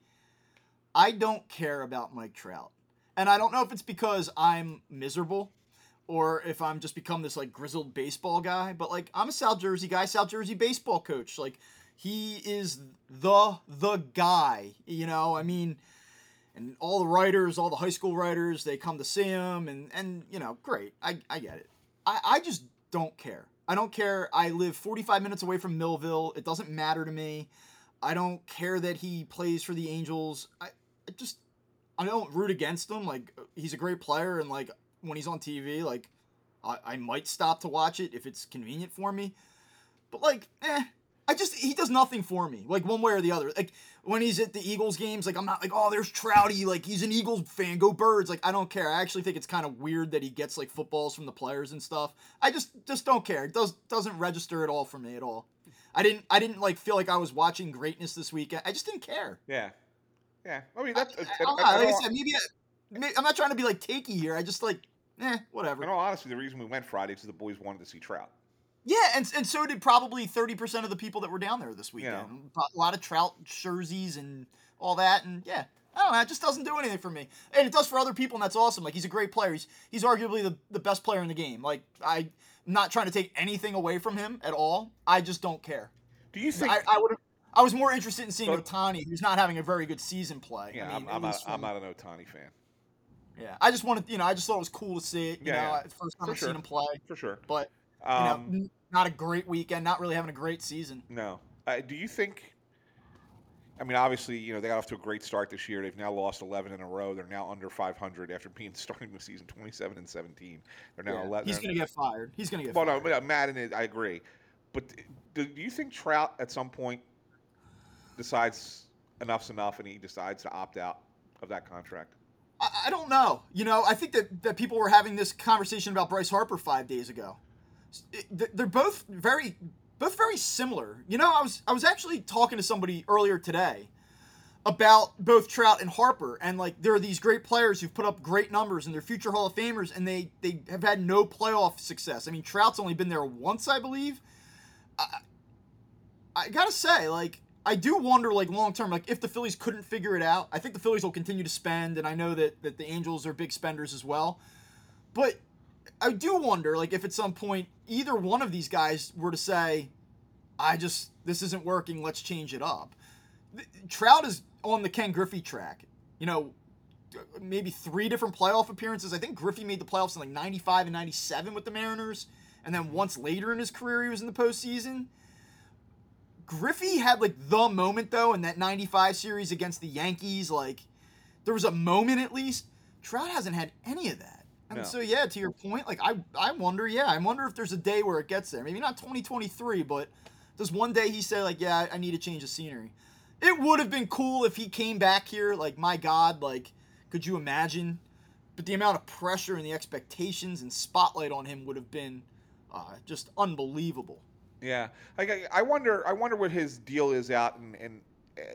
Speaker 1: I don't care about Mike Trout. And I don't know if it's because I'm miserable or if I'm just become this like grizzled baseball guy, but like I'm a South Jersey guy, South Jersey baseball coach. Like he is the the guy, you know? I mean, and all the writers, all the high school writers, they come to see him, and and you know, great, I I get it. I I just don't care. I don't care. I live 45 minutes away from Millville. It doesn't matter to me. I don't care that he plays for the Angels. I, I just I don't root against him. Like he's a great player, and like when he's on TV, like I, I might stop to watch it if it's convenient for me. But like, eh, I just he does nothing for me, like one way or the other. Like when he's at the Eagles games, like I'm not like, oh, there's Trouty, like he's an Eagles fan, go Birds. Like I don't care. I actually think it's kind of weird that he gets like footballs from the players and stuff. I just just don't care. It does doesn't register at all for me at all. I didn't I didn't like feel like I was watching greatness this weekend. I just didn't care.
Speaker 2: Yeah, yeah. I mean, that's.
Speaker 1: I,
Speaker 2: I,
Speaker 1: I know,
Speaker 2: I- I
Speaker 1: like I said, maybe, I, maybe I'm not trying to be like takey here. I just like, eh, whatever.
Speaker 2: in all honesty, the reason we went Friday is the boys wanted to see Trout.
Speaker 1: Yeah, and and so did probably thirty percent of the people that were down there this weekend.
Speaker 2: Yeah.
Speaker 1: A lot of trout jerseys and all that, and yeah, I don't know. It just doesn't do anything for me, and it does for other people, and that's awesome. Like he's a great player. He's he's arguably the, the best player in the game. Like I, am not trying to take anything away from him at all. I just don't care.
Speaker 2: Do you think?
Speaker 1: I, I would I was more interested in seeing
Speaker 2: But-
Speaker 1: Otani, who's not having a very good season play.
Speaker 2: Yeah,
Speaker 1: I mean,
Speaker 2: I'm, I'm, not, I'm not an Otani fan
Speaker 1: Yeah, I just wanted, you know, I just thought it was cool to see it. You
Speaker 2: Yeah,
Speaker 1: know,
Speaker 2: yeah.
Speaker 1: it's first time
Speaker 2: For
Speaker 1: I've
Speaker 2: sure.
Speaker 1: seen him play,
Speaker 2: for sure.
Speaker 1: but you
Speaker 2: Um,
Speaker 1: know, not a great weekend, not really having a great season.
Speaker 2: No. Uh, do you think? I mean, obviously, you know they got off to a great start this year. They've now lost 11 in a row. They're now under 500 after being starting the season 27 and 17. They're now
Speaker 1: Yeah,
Speaker 2: 11.
Speaker 1: He's going to get fired. He's going to get
Speaker 2: Well,
Speaker 1: fired.
Speaker 2: no, uh, Maddon, is, I agree. But do, do you think Trout at some point decides enough's enough and he decides to opt out of that contract?
Speaker 1: I, I don't know. You know, I think that, that people were having this conversation about Bryce Harper five days ago. It- they're both very, both very similar. You know, I was I was actually talking to somebody earlier today about both Trout and Harper, and like there are these great players who've put up great numbers and they're future Hall of Famers, and they they have had no playoff success. I mean, Trout's only been there once, I believe. I, I gotta say, like, I do wonder, like, long term, like, if the Phillies couldn't figure it out. I think the Phillies will continue to spend, and I know that that the Angels are big spenders as well. But I do wonder, like, if at some point either one of these guys were to say, "I just this isn't working, let's change it up." Trout is on the Ken Griffey track. You know, maybe three different playoff appearances. I think Griffey made the playoffs in like 95 and 97 with the Mariners. And then once later in his career, he was in the postseason. Griffey had like the moment though in that 95 series against the Yankees. Like, there was a moment at least. Trout hasn't had any of that. And
Speaker 2: No.
Speaker 1: so, yeah, to your point, like, I, I wonder, yeah, I wonder if there's a day where it gets there. Maybe not 2023, but does one day he say, like, yeah, I, I need to change the scenery? It would have been cool if he came back here. Like, my God, like, could you imagine? But the amount of pressure and the expectations and spotlight on him would have been uh, just unbelievable.
Speaker 2: Yeah, I, I wonder. I wonder what his deal is out, and, and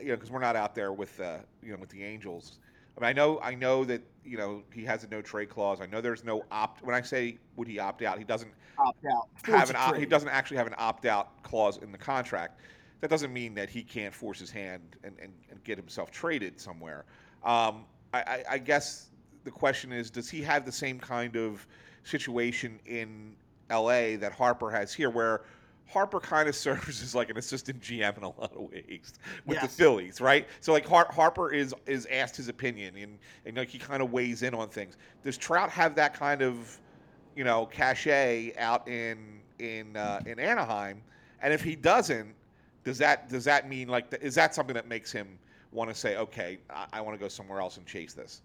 Speaker 2: you know, because we're not out there with uh, you know with the Angels. I mean, I know, I know that you know he has a no trade clause. I know there's no opt. When I say would he opt out, he doesn't
Speaker 1: Opt out.
Speaker 2: have an. Op, he doesn't actually have an opt out clause in the contract. That doesn't mean that he can't force his hand and, and, and get himself traded somewhere. Um, I, I, I guess the question is, does he have the same kind of situation in L.A. that Harper has here, where Harper kind of serves as like an assistant GM in a lot of ways with the Phillies, right? So like Har- Harper is is asked his opinion and and like he kind of weighs in on things. Does Trout have that kind of you know cachet out in in uh, in Anaheim? And if he doesn't, does that does that mean like is that something that makes him want to say, okay, I, I want to go somewhere else and chase this?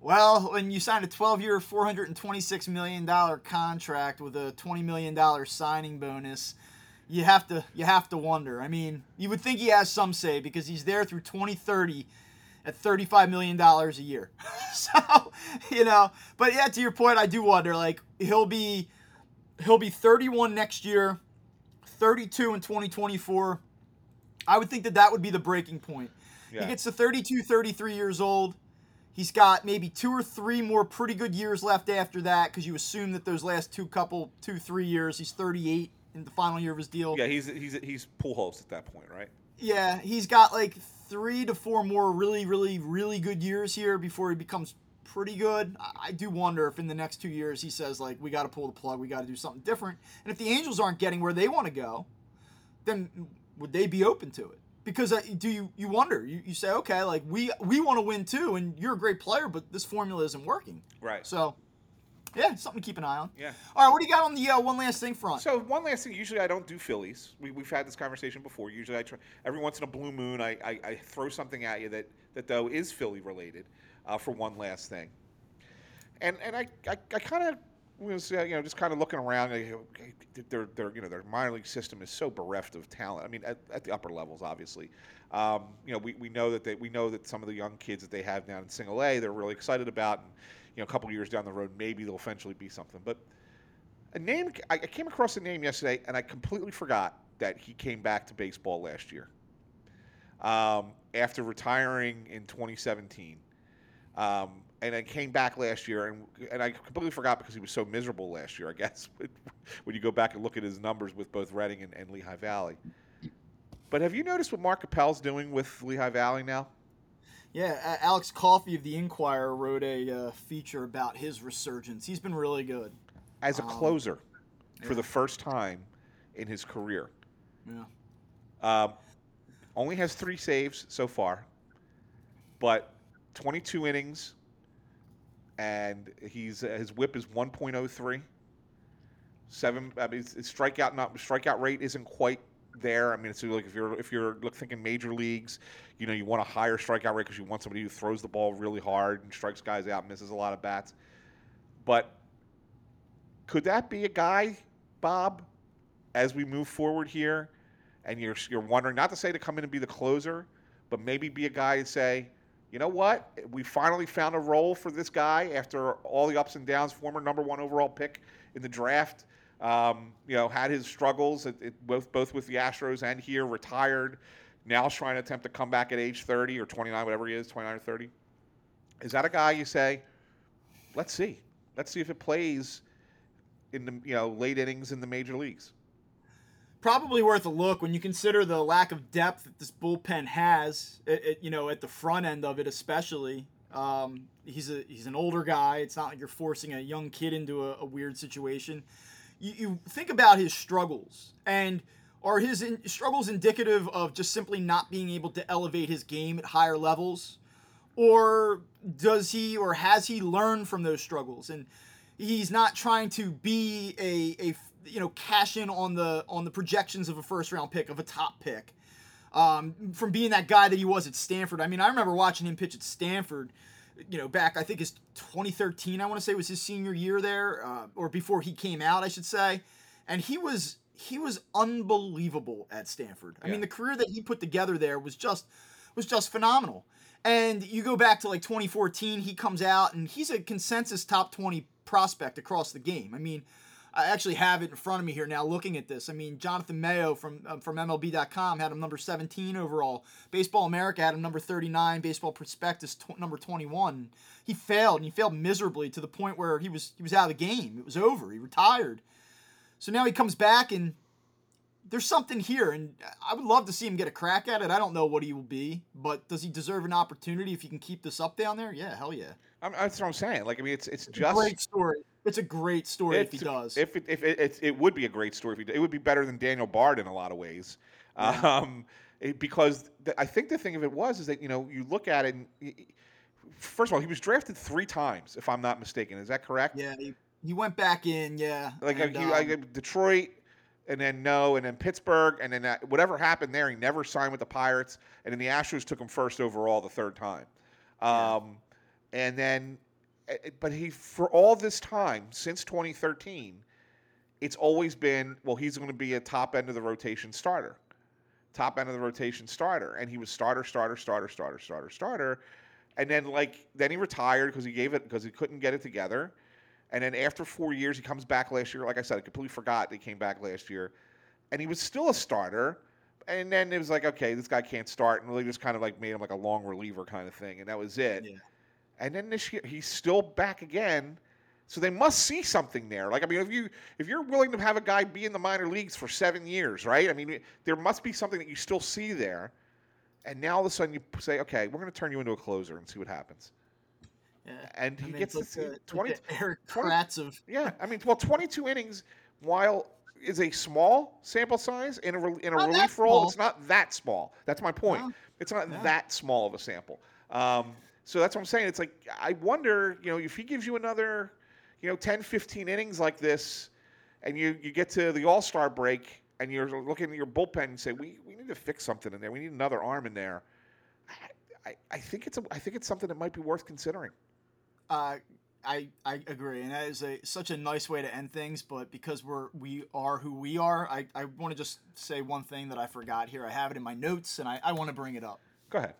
Speaker 1: Well, when you signed a 12-year, $426 million contract with a $20 million signing bonus, you have to you have to wonder. I mean, you would think he has some say because he's there through 2030 at $35 million a year. so, you know, but yeah, to your point, I do wonder. Like he'll be he'll be 31 next year, 32 in 2024. I would think that that would be the breaking point.
Speaker 2: Yeah.
Speaker 1: He gets to 32, 33 years old. He's got maybe two or three more pretty good years left after that because you assume that those last two couple, two, three years, he's 38 in the final year of his deal.
Speaker 2: Yeah, he's he's he's Pujols at that point, right?
Speaker 1: Yeah, he's got like three to four more really, really, really good years here before he becomes pretty good. I- I do wonder if in the next two years he says like we got to pull the plug, we got to do something different. And if the Angels aren't getting where they want to go, then would they be open to it? Because uh, do you you wonder? You, you say okay, like we we want to win too, and you're a great player, but this formula isn't working.
Speaker 2: Right.
Speaker 1: So yeah, something to keep an eye on.
Speaker 2: Yeah.
Speaker 1: All right, what do you got on the uh, one last thing front?
Speaker 2: So one last thing. Usually I don't do Phillies. We, we've had this conversation before. Usually I try every once in a blue moon I, I, I throw something at you that that though is Philly related uh, for one last thing. And and I I, I kind of was uh, you know just kind of looking around. Their their you know their minor league system is so bereft of talent. I mean at, at the upper levels obviously. Um, you know we, we know that they we know that some of the young kids that they have down in Single A they're really excited about. And, you know a couple years down the road maybe they'll eventually be something. But a name I I came across a name yesterday and I completely forgot that he came back to baseball last year. Um, after retiring in 2017. Um, and then came back last year, and, and I completely forgot because he was so miserable last year, I guess, when you go back and look at his numbers with both Reading and, and Lehigh Valley. But have you noticed what Mark Appel's doing with Lehigh Valley now?
Speaker 1: Yeah, Alex Coffey of the Inquirer wrote a uh, feature about his resurgence. He's been really good.
Speaker 2: As a
Speaker 1: Um,
Speaker 2: closer for
Speaker 1: yeah.
Speaker 2: the first time in his career.
Speaker 1: Yeah.
Speaker 2: Um, Only has three saves so far, but 22 innings, and he's uh, his WHIP is 1.03. Seven. I mean, strikeout not strikeout rate isn't quite there. I mean, it's like if you're if you're thinking major leagues, you know, you want a higher strikeout rate because you want somebody who throws the ball really hard and strikes guys out, misses a lot of bats. But could that be a guy, Bob, as we move forward here, and you're you're wondering not to say to come in and be the closer, but maybe be a guy to say, you know what, we finally found a role for this guy after all the ups and downs. Former number one overall pick in the draft. Um, you know, had his struggles at, at both both with the Astros and here, retired. Now trying to attempt to come back at age 30 or 29, whatever he is, 29 or 30. Is that a guy you say, let's see, let's see if it plays in the you know late innings in the major leagues?
Speaker 1: Probably worth a look when you consider the lack of depth that this bullpen has. It, it, you know, at the front end of it, especially. Um, he's a he's an older guy. It's not like you're forcing a young kid into a, a weird situation you, you think about his struggles and are his in, struggles indicative of just simply not being able to elevate his game at higher levels or does he or has he learned from those struggles and he's not trying to be a, a you know cash in on the on the projections of a first round pick of a top pick um, from being that guy that he was at Stanford. I mean, I remember watching him pitch at Stanford you know, back I think it's 2013. I want to say was his senior year there, uh, or before he came out, I should say, and he was he was unbelievable at Stanford. I yeah. mean, the career that he put together there was just was just phenomenal. And you go back to like 2014, he comes out and he's a consensus top 20 prospect across the game. I mean, I actually have it in front of me here now looking at this. I mean, Jonathan Mayo from um, from MLB.com had him number 17 overall. Baseball America had him number 39. Baseball Prospectus tw- number 21. He failed and he failed miserably to the point where he was he was out of the game. It was over. He retired. So now he comes back and there's something here, and I would love to see him get a crack at it. I don't know what he will be, but does he deserve an opportunity if he can keep this up down there? Yeah, hell yeah.
Speaker 2: I mean, that's what I'm saying. Like, I mean, it's it's, it's just
Speaker 1: great story. It's a great story if he does.
Speaker 2: If it, if it, it, it, would be a great story if he does it would be better than Daniel Bard in a lot of ways. Yeah. Um, it, because the, I think the thing of it was is that you know you look at it. And, first of all, he was drafted three times, if I'm not mistaken. Is that correct?
Speaker 1: Yeah, he, he went back in. Yeah,
Speaker 2: like and, um, Detroit, and then no, and then Pittsburgh, and then that, whatever happened there, he never signed with the Pirates, and then the Astros took him first overall the third time. Um, yeah. And then but he for all this time since 2013, it's always been well he's going to be a top end of the rotation starter, top end of the rotation starter, and he was starter, starter, starter, starter, starter, starter, and then like then he retired because he gave it because he couldn't get it together, and then after four years he comes back last year. Like I said, I completely forgot he came back last year, and he was still a starter. And then it was like, okay, this guy can't start, and they just kind of like made him like a long reliever kind of thing, and that was it. Yeah. And then this year he's still back again. So they must see something there. Like I mean, if you if you're willing to have a guy be in the minor leagues for seven years, right? I mean, there must be something that you still see there. And now all of a sudden you say, okay, we're going to turn you into a closer and see what happens. Yeah. And he I mean, gets like the, 20,
Speaker 1: like Erik Kratz of
Speaker 2: yeah. I mean, well, 22 innings while is a small sample size in a in a not relief role. It's not that small. That's my point. No. It's not no. that small of a sample. Um, so that's what I'm saying. It's like I wonder, you know, if he gives you another, you know, 10, 15 innings like this, and you you get to the All Star break and you're looking at your bullpen and say, we we need to fix something in there. We need another arm in there. I, I think it's a, I think it's something that might be worth considering.
Speaker 1: Uh, I I agree, and that is a such a nice way to end things. But because we're we are who we are, I, I want to just say one thing that I forgot here. I have it in my notes, and I, I want to bring it up.
Speaker 2: Go ahead.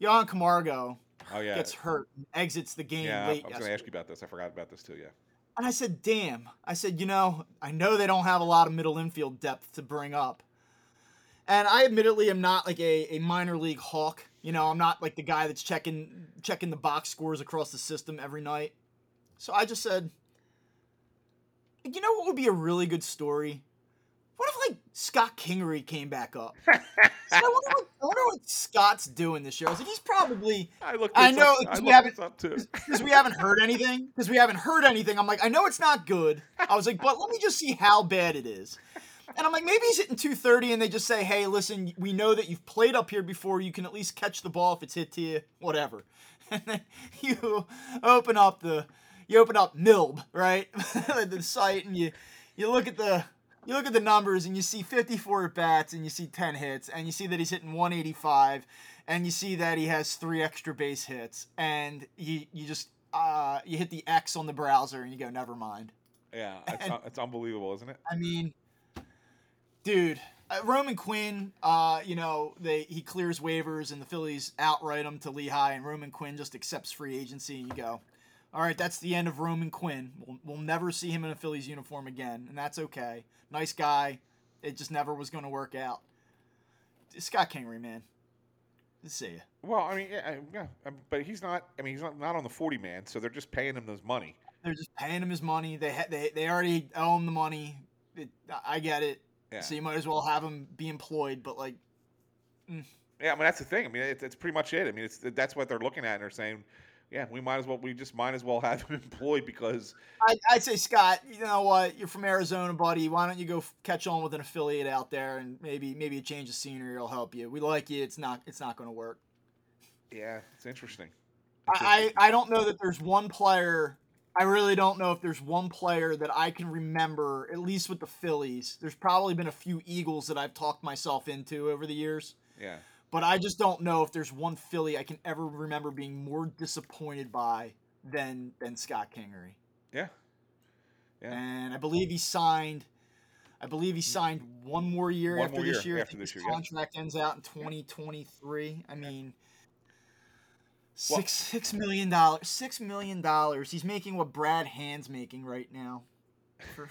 Speaker 1: Johan Camargo
Speaker 2: oh, yeah.
Speaker 1: gets hurt and exits the game
Speaker 2: yeah,
Speaker 1: late.
Speaker 2: I was going to ask you about this. I forgot about this too. Yeah.
Speaker 1: And I said, "Damn!" I said, "You know, I know they don't have a lot of middle infield depth to bring up." And I admittedly am not like a, a minor league hawk. You know, I'm not like the guy that's checking checking the box scores across the system every night. So I just said, you know what would be a really good story? What if like Scott Kingery came back up? so I, wonder what, I wonder what Scott's doing this year. I was like, he's probably.
Speaker 2: I look. I
Speaker 1: know because we haven't because we haven't heard anything. Because we haven't heard anything. I'm like, I know it's not good. I was like, but let me just see how bad it is. And I'm like, maybe he's hitting 230, and they just say, hey, listen, we know that you've played up here before. You can at least catch the ball if it's hit to you, whatever. And then you open up the, you open up MILB, right, the site, and you, you look at the, you look at the numbers, and you see 54 at bats, and you see 10 hits, and you see that he's hitting 185, and you see that he has three extra base hits, and you, you just, uh, you hit the X on the browser, and you go, never mind.
Speaker 2: Yeah, it's, it's unbelievable, isn't it?
Speaker 1: I mean, dude, uh, Roman Quinn, uh, you know, they he clears waivers and the Phillies outright him to Lehigh, and Roman Quinn just accepts free agency, and you go, all right, that's the end of Roman Quinn. We'll, we'll never see him in a Phillies uniform again, and that's okay. Nice guy. It just never was going to work out. Scott Kingery, man. To see you.
Speaker 2: Well, I mean, yeah, yeah, um, but he's not. I mean, he's not, not on the forty man, so they're just paying him this money.
Speaker 1: They're just paying him his money. They ha- they they already owe him the money. It, I get it.
Speaker 2: Yeah.
Speaker 1: So you might as well have him be employed, but like,
Speaker 2: Yeah, I mean that's the thing. I mean, it's, it's pretty much it. I mean, it's that's what they're looking at, and they're saying, yeah, we might as well. We just might as well have him employed because
Speaker 1: I, I'd say Scott, you know what? You're from Arizona, buddy. Why don't you go f- catch on with an affiliate out there, and maybe maybe a change of scenery will help you. We like you. It's not it's not going to work.
Speaker 2: yeah, it's interesting. It's
Speaker 1: I, I I don't know that there's one player. I really don't know if there's one player that I can remember, at least with the Phillies. There's probably been a few Eagles that I've talked myself into over the years.
Speaker 2: yeah,
Speaker 1: But I just don't know if there's one Philly I can ever remember being more disappointed by than than Scott Kingery.
Speaker 2: yeah, yeah.
Speaker 1: And I believe he signed. I believe he signed one more year
Speaker 2: One
Speaker 1: after
Speaker 2: more
Speaker 1: this
Speaker 2: year
Speaker 1: year. I
Speaker 2: after
Speaker 1: think
Speaker 2: this
Speaker 1: his
Speaker 2: year, yeah.
Speaker 1: contract ends out in 2023. I mean,
Speaker 2: Well-
Speaker 1: six six million dollars. Six million dollars. He's making what Brad Hand's making right now. For-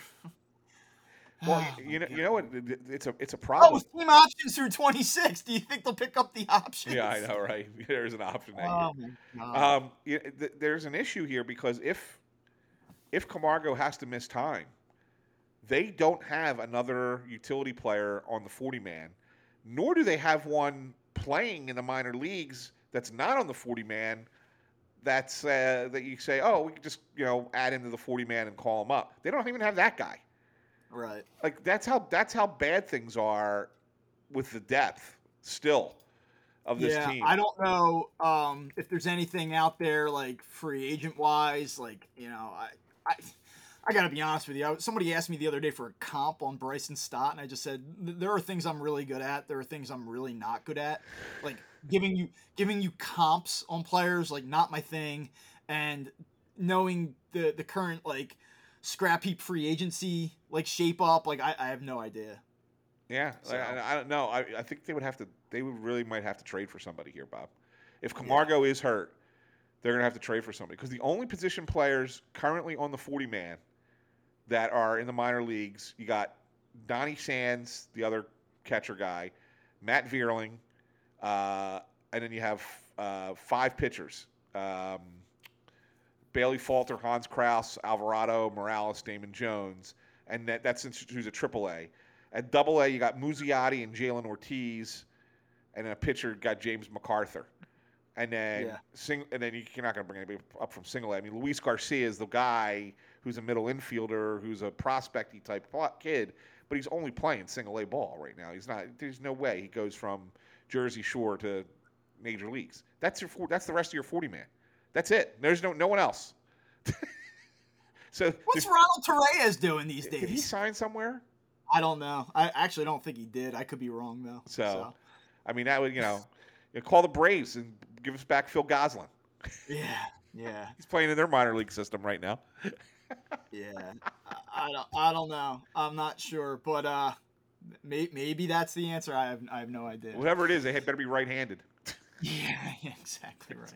Speaker 2: Well,
Speaker 1: Oh,
Speaker 2: you know, you know what? It's a it's a
Speaker 1: Oh,
Speaker 2: problem.
Speaker 1: with team options through 26. Do you think they'll pick up the options?
Speaker 2: yeah, I know, right? There's an option there.
Speaker 1: Oh my god.
Speaker 2: Um, th- there's an issue here because if if Camargo has to miss time, they don't have another utility player on the 40 man, nor do they have one playing in the minor leagues that's not on the 40 man. That's uh, that you say, oh, we can just you know add into the 40 man and call him up. They don't even have that guy.
Speaker 1: Right.
Speaker 2: Like that's how that's how bad things are with the depth still of this
Speaker 1: yeah,
Speaker 2: team.
Speaker 1: I don't know um, if there's anything out there like free agent wise. Like you know, I, I, I gotta be honest with you. I, somebody asked me the other day for a comp on Bryson Stott, and I just said there are things I'm really good at. There are things I'm really not good at. Like giving you giving you comps on players, like not my thing, and knowing the the current like scrap heap free agency like shape up. Like I, I have no idea.
Speaker 2: Yeah,
Speaker 1: So-
Speaker 2: I, I don't know. I, I think they would have to. They would really might have to trade for somebody here, Bob. If Camargo is hurt, they're gonna have to trade for somebody because the only position players currently on the forty man that are in the minor leagues, you got Donny Sands, the other catcher guy, Matt Vierling, uh, and then you have uh, five pitchers. Um, Bailey Falter, Hans Crouse, Alvarado, Morales, Damon Jones, and that, that's who's a triple A. At double A, you got Muzziotti and Jhailyn Ortiz, and then a pitcher got James McArthur. And then
Speaker 1: Yeah.
Speaker 2: sing, and then you- you're not going to bring anybody up from single A. I mean, Luis Garcia is the guy who's a middle infielder, who's a prospecty type kid, but he's only playing single A ball right now. He's not. There's no way he goes from Jersey Shore to major leagues. That's your. four- That's the rest of your 40 man. That's it. There's no no one else. so
Speaker 1: What's Ronald Torreyes doing these days?
Speaker 2: did he sign somewhere?
Speaker 1: I don't know. I actually don't think he did. I could be wrong though.
Speaker 2: So, I mean, that would you know, you call the Braves and give us back Phil Gosselin.
Speaker 1: yeah, yeah,
Speaker 2: He's playing in their minor league system right now.
Speaker 1: yeah. I, I don't. I don't know. I'm not sure, but uh, may, maybe that's the answer. I have. I have no idea.
Speaker 2: Whatever it is, they had better be right-handed.
Speaker 1: Yeah, exactly right.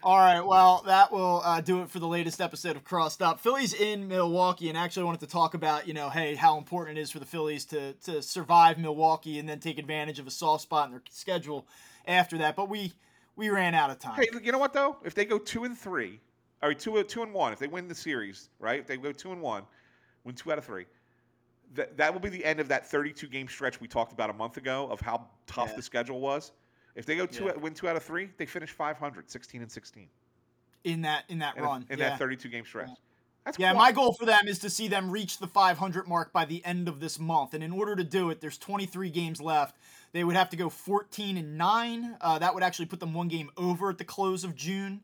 Speaker 1: All right, well, that will uh, do it for the latest episode of Crossed Up. Phillies in Milwaukee, and actually, I wanted to talk about, you know, hey, how important it is for the Phillies to to survive Milwaukee and then take advantage of a soft spot in their schedule after that. But we we ran out of time.
Speaker 2: Hey, you know what though? If they go two and three, or two two and one, if they win the series, right? If they go two and one, win two out of three, that that will be the end of that 32 game stretch we talked about a month ago of how tough
Speaker 1: Yeah.
Speaker 2: the schedule was. If they go two
Speaker 1: Yeah.
Speaker 2: win two out of three, they finish 500, 16 and 16
Speaker 1: in that in that
Speaker 2: in,
Speaker 1: run.
Speaker 2: a, in
Speaker 1: yeah.
Speaker 2: that 32 game stretch. That's
Speaker 1: Yeah,
Speaker 2: quite-
Speaker 1: my goal for them is to see them reach the 500 mark by the end of this month. And in order to do it, there's 23 games left. They would have to go 14 and 9. Uh, that would actually put them one game over at the close of June.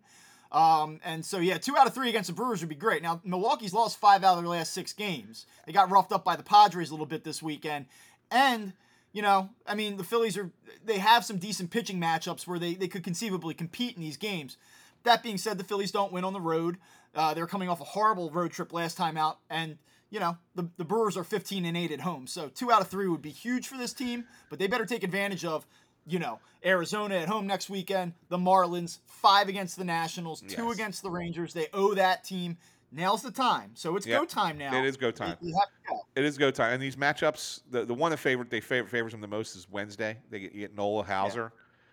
Speaker 1: Um, and so, yeah, two out of three against the Brewers would be great. Now, Milwaukee's lost five out of their last six games. They got roughed up by the Padres a little bit this weekend. And, you know, I mean, the Phillies are, they have some decent pitching matchups where they, they could conceivably compete in these games. That being said, the Phillies don't win on the road. Uh, they're coming off a horrible road trip last time out. And, you know, the, the Brewers are 15 and 8 at home. So two out of three would be huge for this team, but they better take advantage of you know, Arizona at home next weekend, the Marlins, five against the Nationals, two
Speaker 2: Yes.
Speaker 1: against the Rangers. They owe that team. Now's the time. So it's
Speaker 2: Yep.
Speaker 1: go time now.
Speaker 2: It is go time.
Speaker 1: You go.
Speaker 2: It is go time. And these matchups, the, the one that favorite they favor, favors them the most is Wednesday. They get, you get Nola Houser.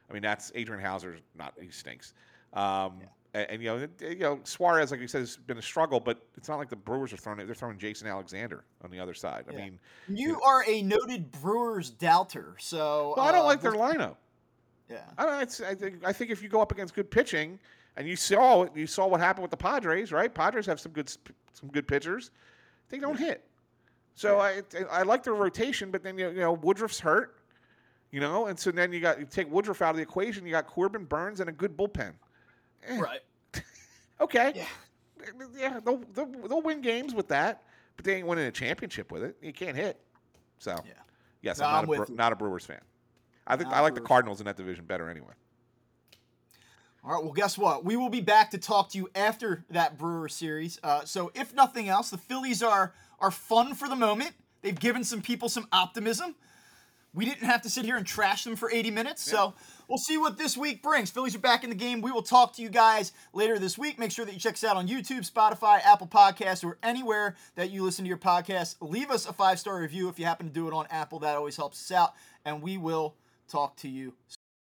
Speaker 2: I mean, that's Adrian Houser. not he stinks. Um, and, and, you know, you know Suarez, like you said, has been a struggle, but it's not like the Brewers are throwing it. They're throwing Jason Alexander on the other side. I
Speaker 1: Yeah.
Speaker 2: mean,
Speaker 1: You are a noted Brewers doubter, so
Speaker 2: well, I don't
Speaker 1: uh,
Speaker 2: like their lineup.
Speaker 1: Yeah,
Speaker 2: I, don't, it's, I, think, I think if you go up against good pitching, and you saw you saw what happened with the Padres, right? Padres have some good some good pitchers. They don't hit. So I I like their rotation, but then you know Woodruff's hurt, you know, and so then you got you take Woodruff out of the equation. You got Corbin Burnes and a good bullpen. Eh,
Speaker 1: right.
Speaker 2: Okay.
Speaker 1: Yeah.
Speaker 2: Yeah, they'll, they'll, they'll win games with that, but they ain't winning a championship with it. You can't hit. So,
Speaker 1: Yeah.
Speaker 2: yes,
Speaker 1: No,
Speaker 2: I'm, not,
Speaker 1: I'm
Speaker 2: a Bre- not a Brewers fan. I think
Speaker 1: Not
Speaker 2: I like the Cardinals in that division better anyway.
Speaker 1: All right, well, guess what? We will be back to talk to you after that Brewer series. Uh, so, if nothing else, the Phillies are are fun for the moment. They've given some people some optimism. We didn't have to sit here and trash them for 80 minutes. So, we'll see what this week brings. Phillies are back in the game. We will talk to you guys later this week. Make sure that you check us out on YouTube, Spotify, Apple Podcasts, or anywhere that you listen to your podcast. Leave us a five star review if you happen to do it on Apple. That always helps us out. And we will talk to you